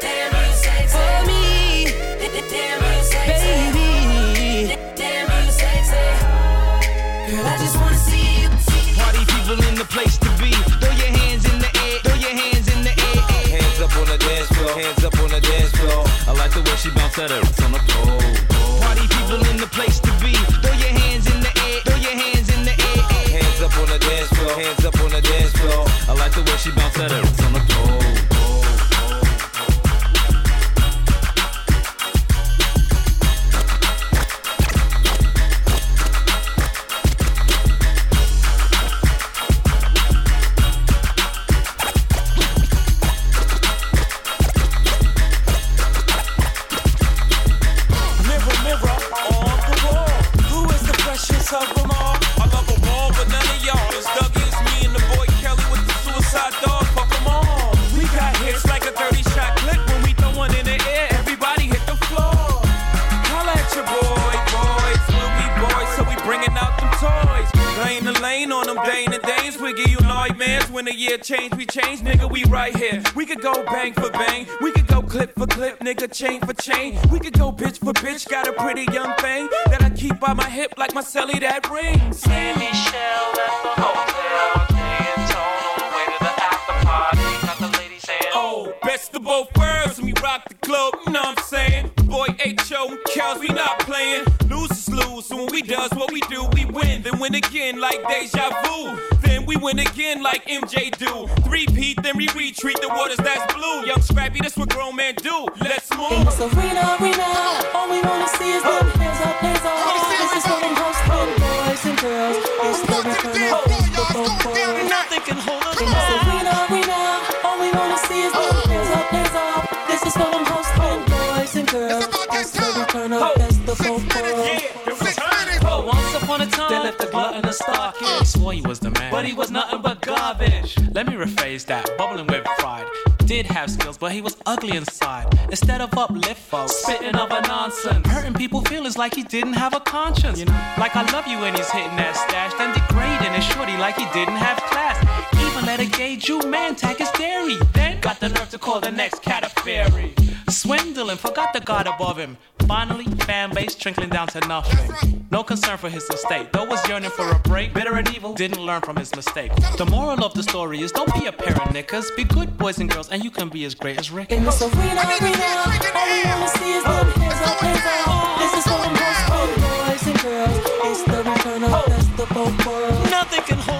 S21: Damn, you sexy for me. Damn, you sexy, baby. Damn, you sexy, girl. I just wanna see you.
S9: Party people in the place to be. Throw your hands in the air. Throw your hands in the air.
S34: Hands up on the dance floor, hands up on the dance floor.
S3: falsetto. It's on the pole.
S19: Party people in the place to be.
S3: Dance floor, hands up on the dance floor. I like the way she bounce on the
S35: bang for bang. We could go clip for clip, nigga. Chain for chain. We could go bitch for bitch. Got a pretty young thing that I keep by my hip like my celly that ring. San Michelle at the hotel. Oh, best of both worlds, and we rock the club, you know what I'm saying? Boy H.O. and Kels, we not playing. Lose is lose, and when we does what we do, we win. Then win again like deja vu. Then we win again like MJ do. Three peat, then we retreat the waters that's Scrappy, that's what grown men do. Let's move.
S20: In this arena, arena, all we wanna see is them hands up, hands up. This is for them hustlers, boys and girls. It's the return of the vocal.
S35: Nothing can hold us
S20: In this arena, arena, all we wanna see is them hands up, hands up. This is for them hustlers, boys and girls. It's the return of the vocal.
S36: Oh, once upon a time, they left the glutton uh, a stocky. He swore he was the man, but he was nothing but garbage. Let me rephrase that, bubbling with pride. Did have skills, but he was ugly inside. Instead of uplift folks, spitting other nonsense. Hurting people feelings like he didn't have a conscience. You know, like I love you when he's hitting that stash, then degrading his shorty like he didn't have class. Even let a gay Jew man tag his dairy. Then got the nerve to call the next cat a fairy. Swindling, forgot the God above him. Finally, fan base trickling down to nothing. No concern for his estate. Though was yearning for a break, bitter and evil, didn't learn from his mistake. The moral of the story is don't be a pair of knickers. Be good boys and girls, and you can be as great as Rick.
S20: In this arena, arena, all we wanna see is them hands up, hands up. This is for them hustlers, boys and girls. It's the return of best of both worlds.
S35: Nothing can hold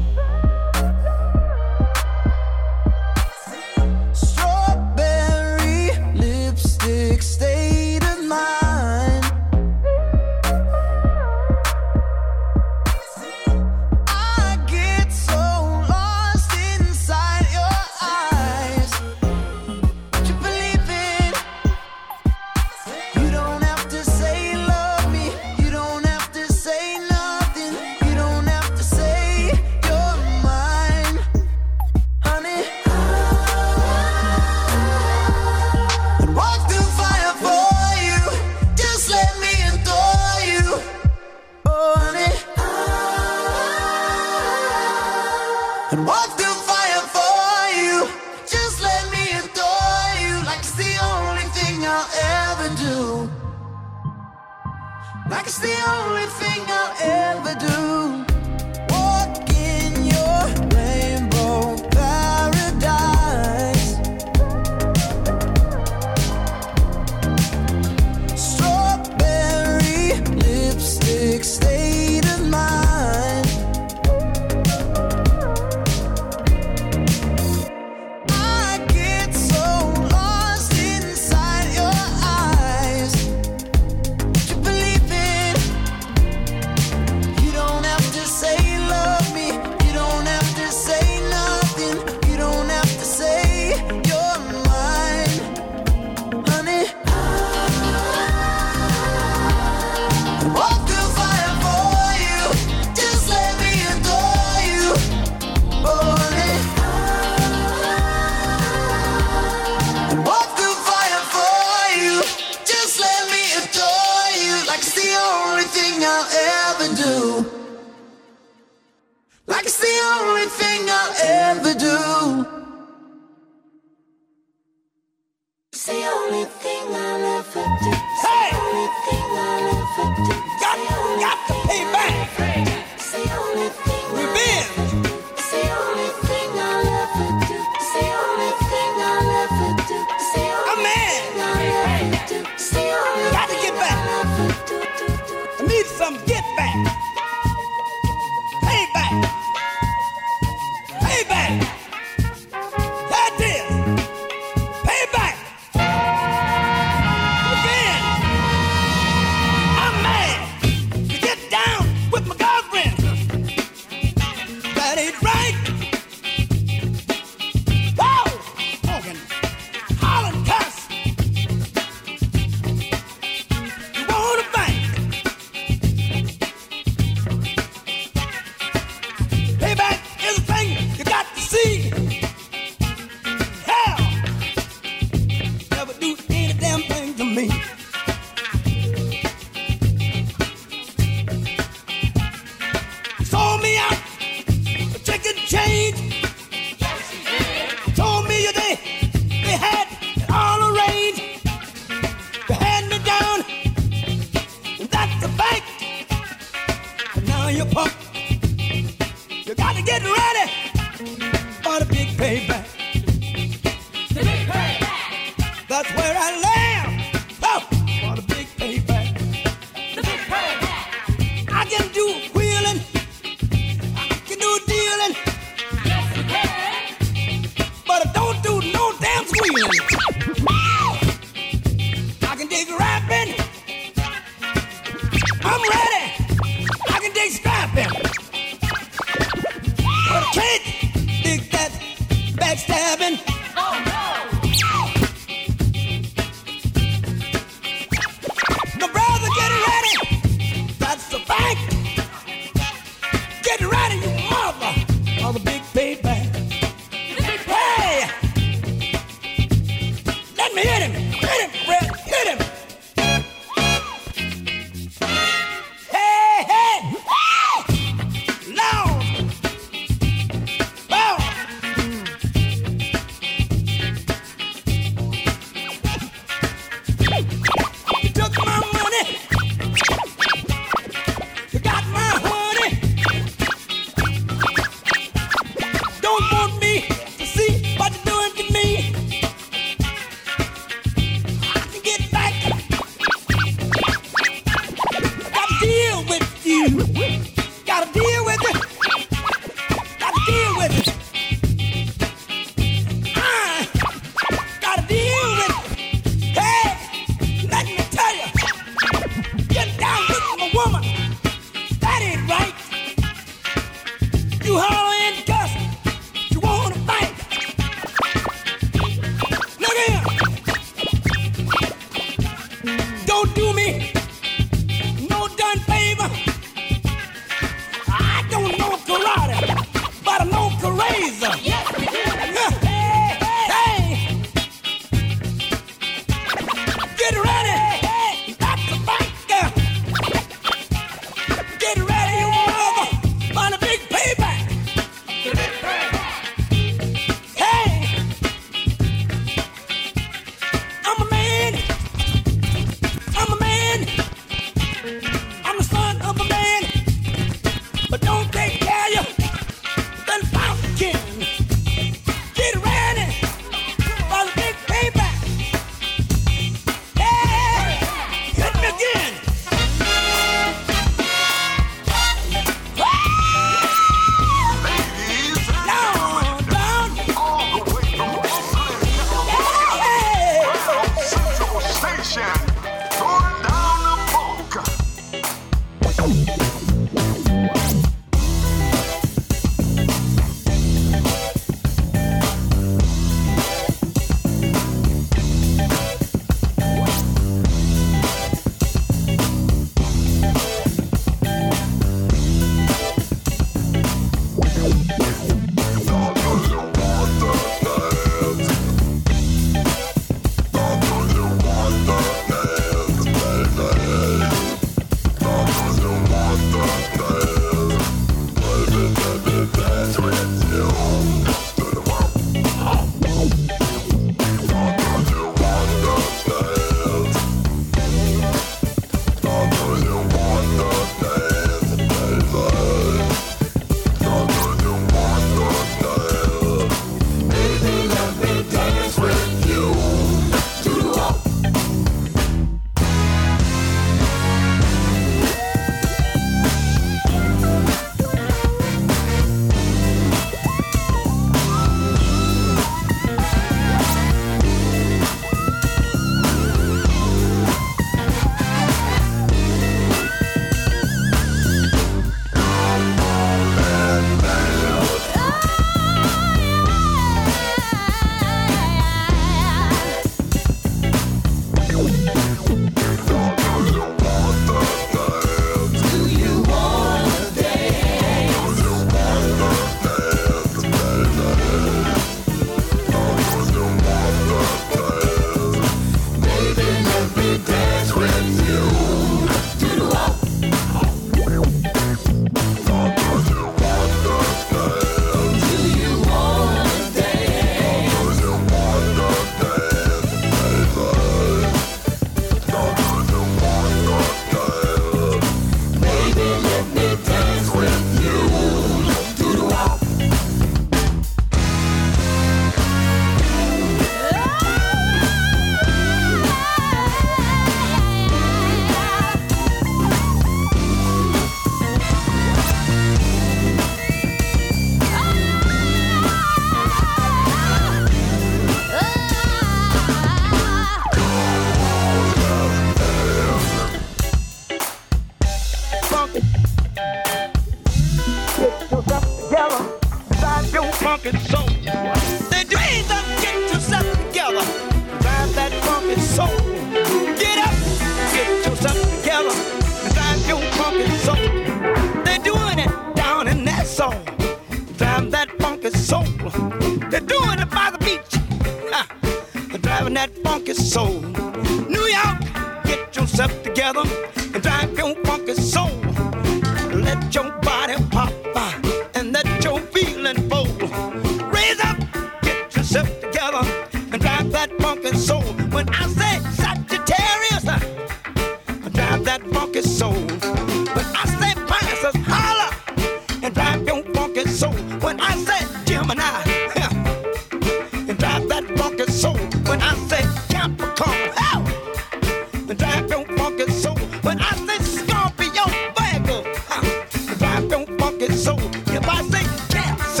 S19: funky soul. If I say yes,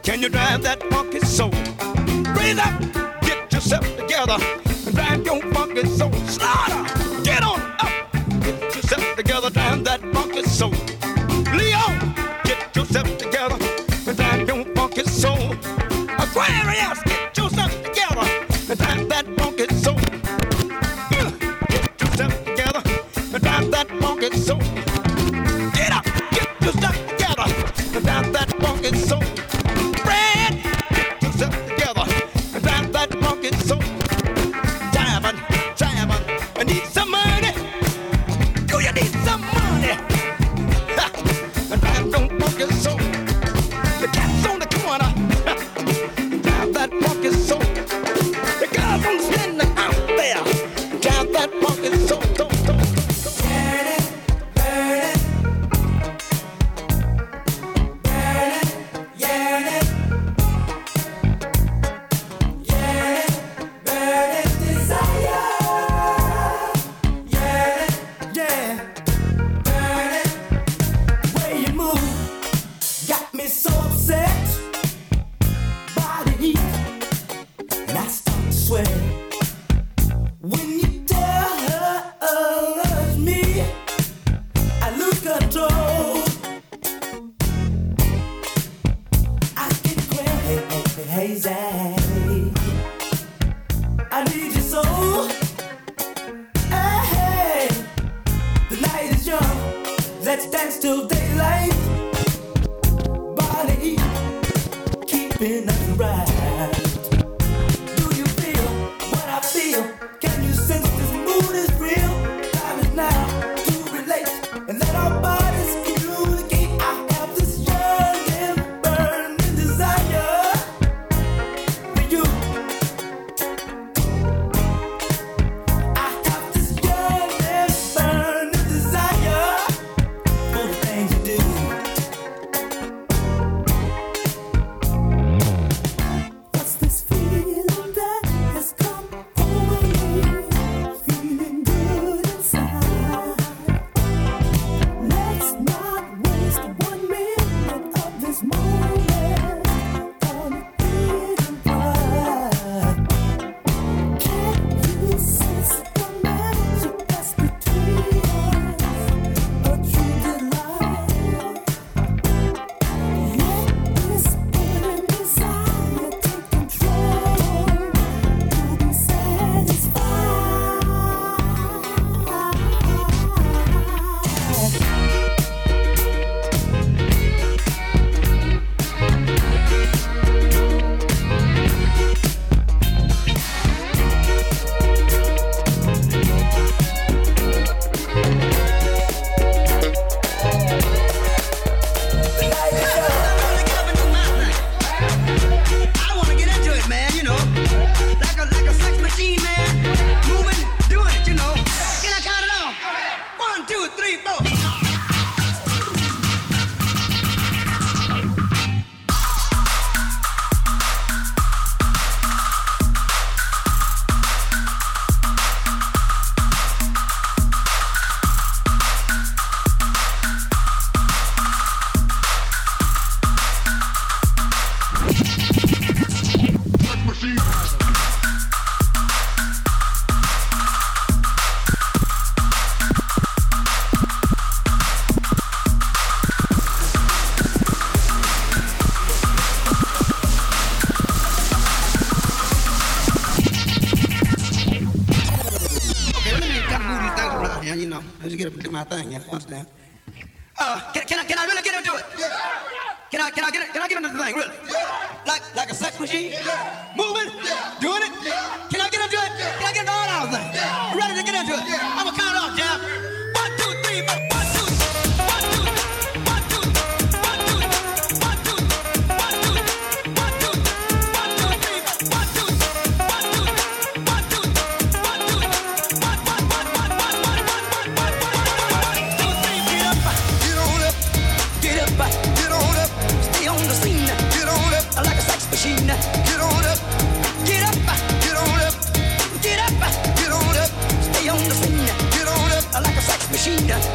S19: can you drive that funky soul? Raise up, get yourself together, and drive your funky soul. just get up and do my thing. You understand? Uh, can, can I can I really get into it? Yeah. Can I can I get can I get into the thing really? Yeah. Like like a sex machine? Yeah. Moving? Doing it? Can I get into it? Can I get into all our things? Ready to get into it? I'm a machine.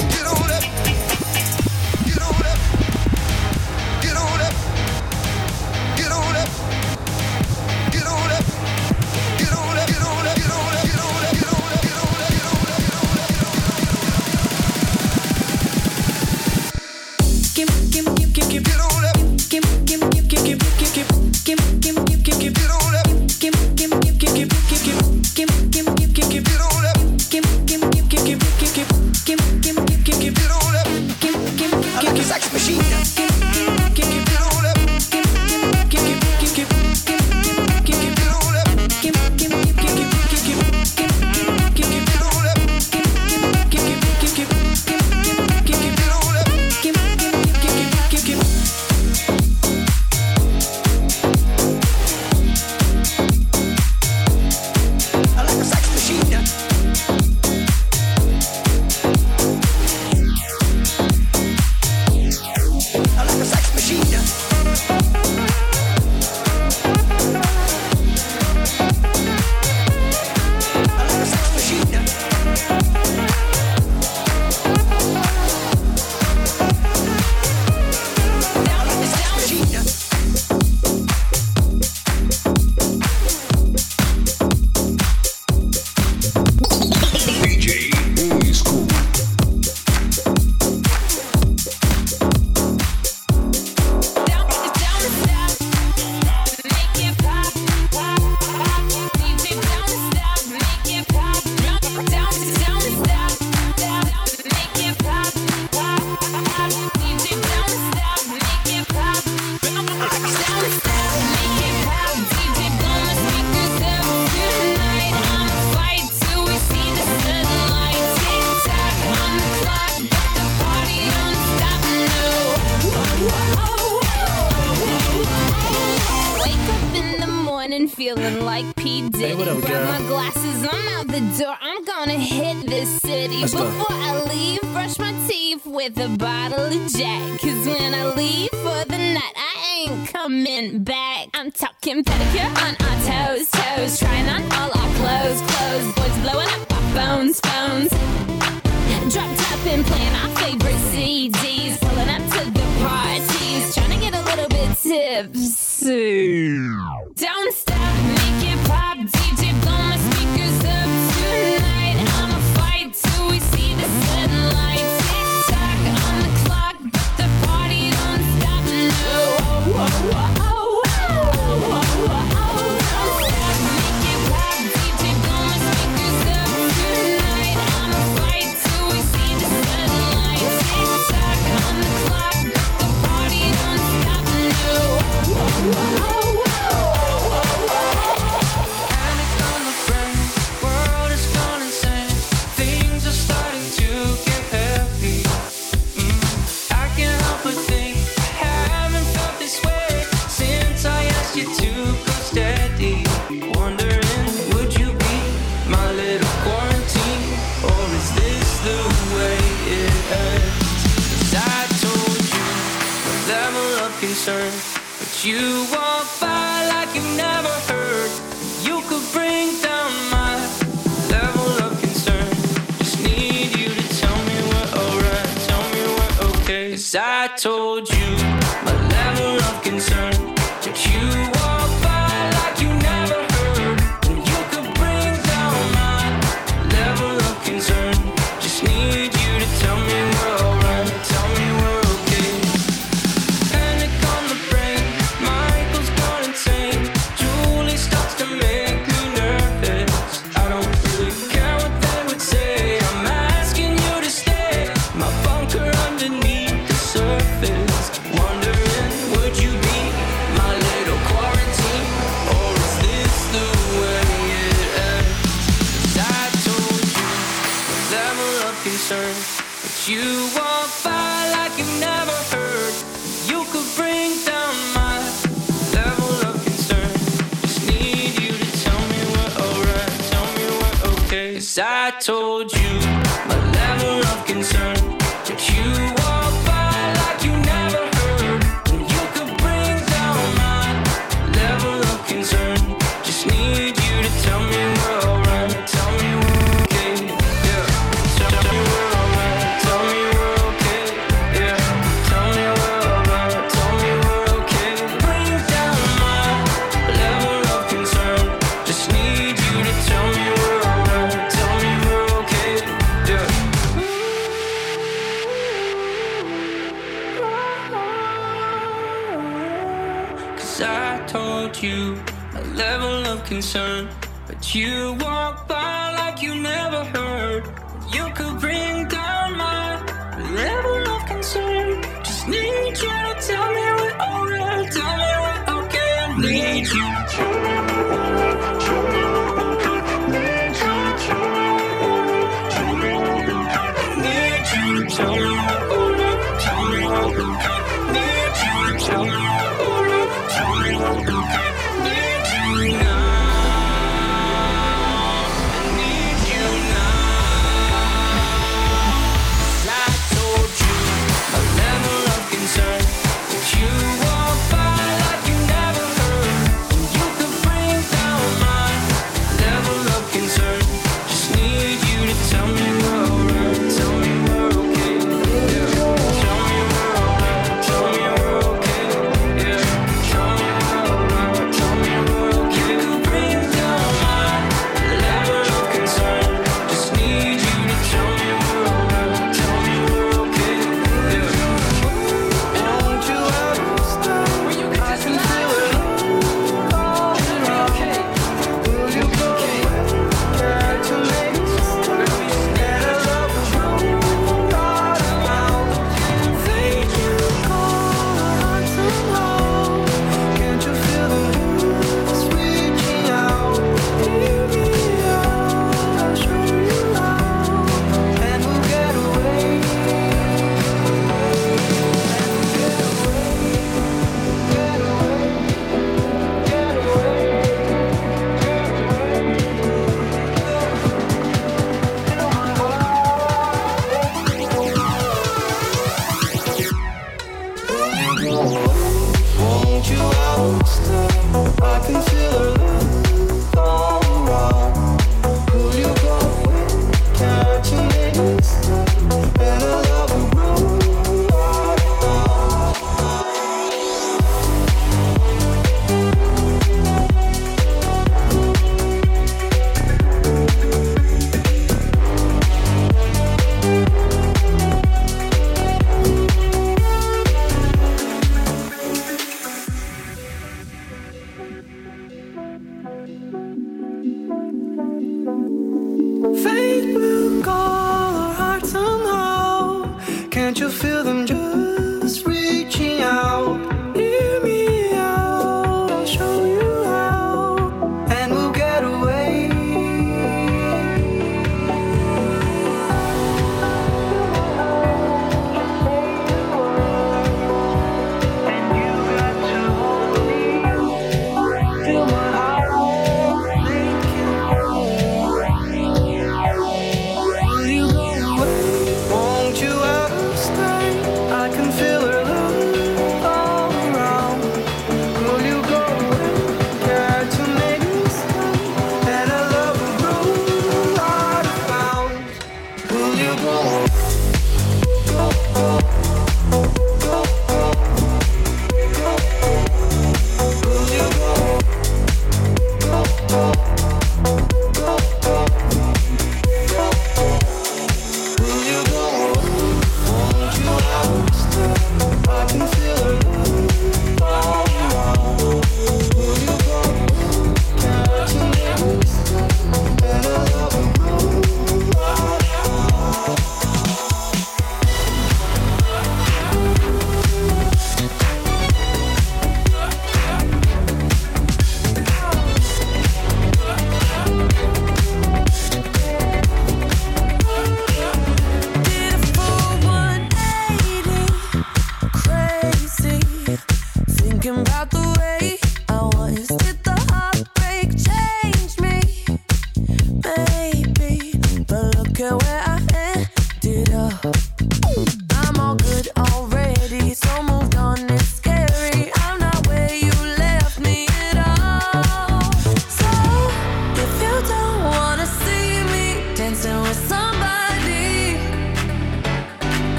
S20: You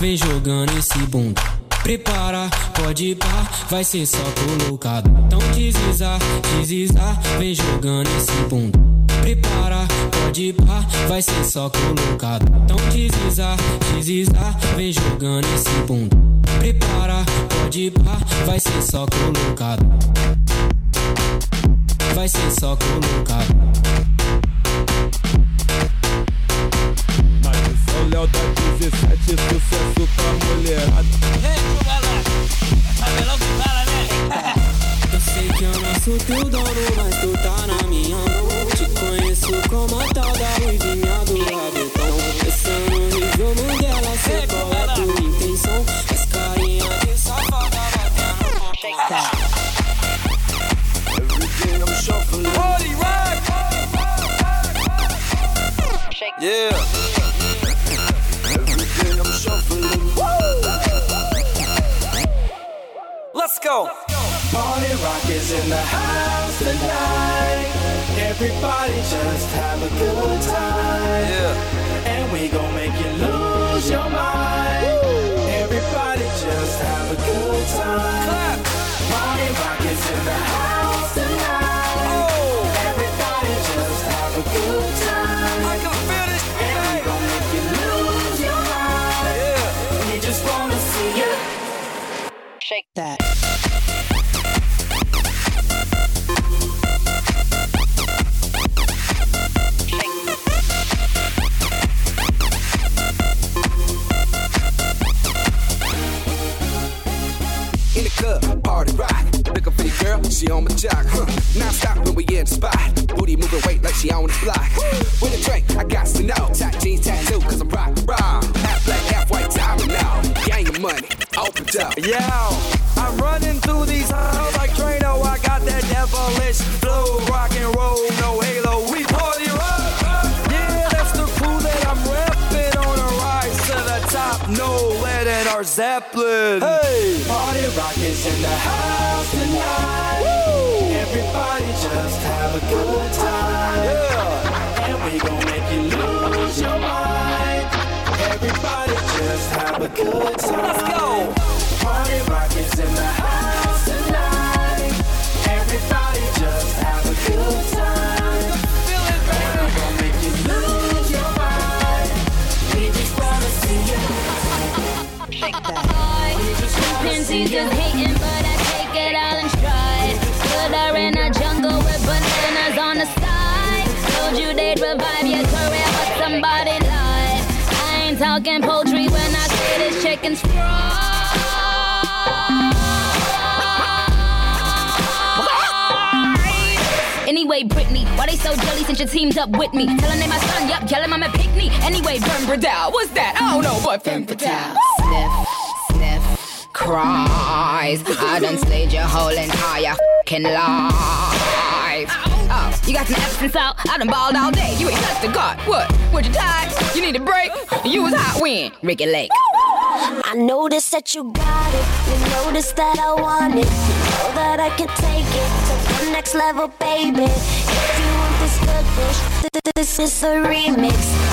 S37: vem jogando esse bunda. Prepara, pode pá, vai ser só colocado. Então deslizar, deslizar, vem jogando esse bunda. Prepara, pode pá, vai ser só colocado. Então deslizar, deslizar, vem jogando esse bunda. Prepara, pode pá, vai ser só colocado. Vai ser só colocado.
S38: break leg.
S39: I noticed that you got it. You noticed that I want it. You know that I can take it to the next level, baby. If you want this good this is a remix.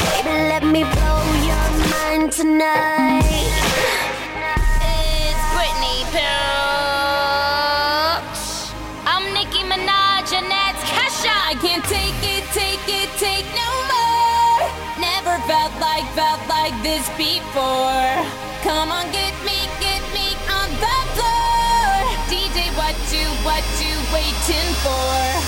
S38: this before. Come on, get me, get me on the floor. DJ, what you, what you waiting for?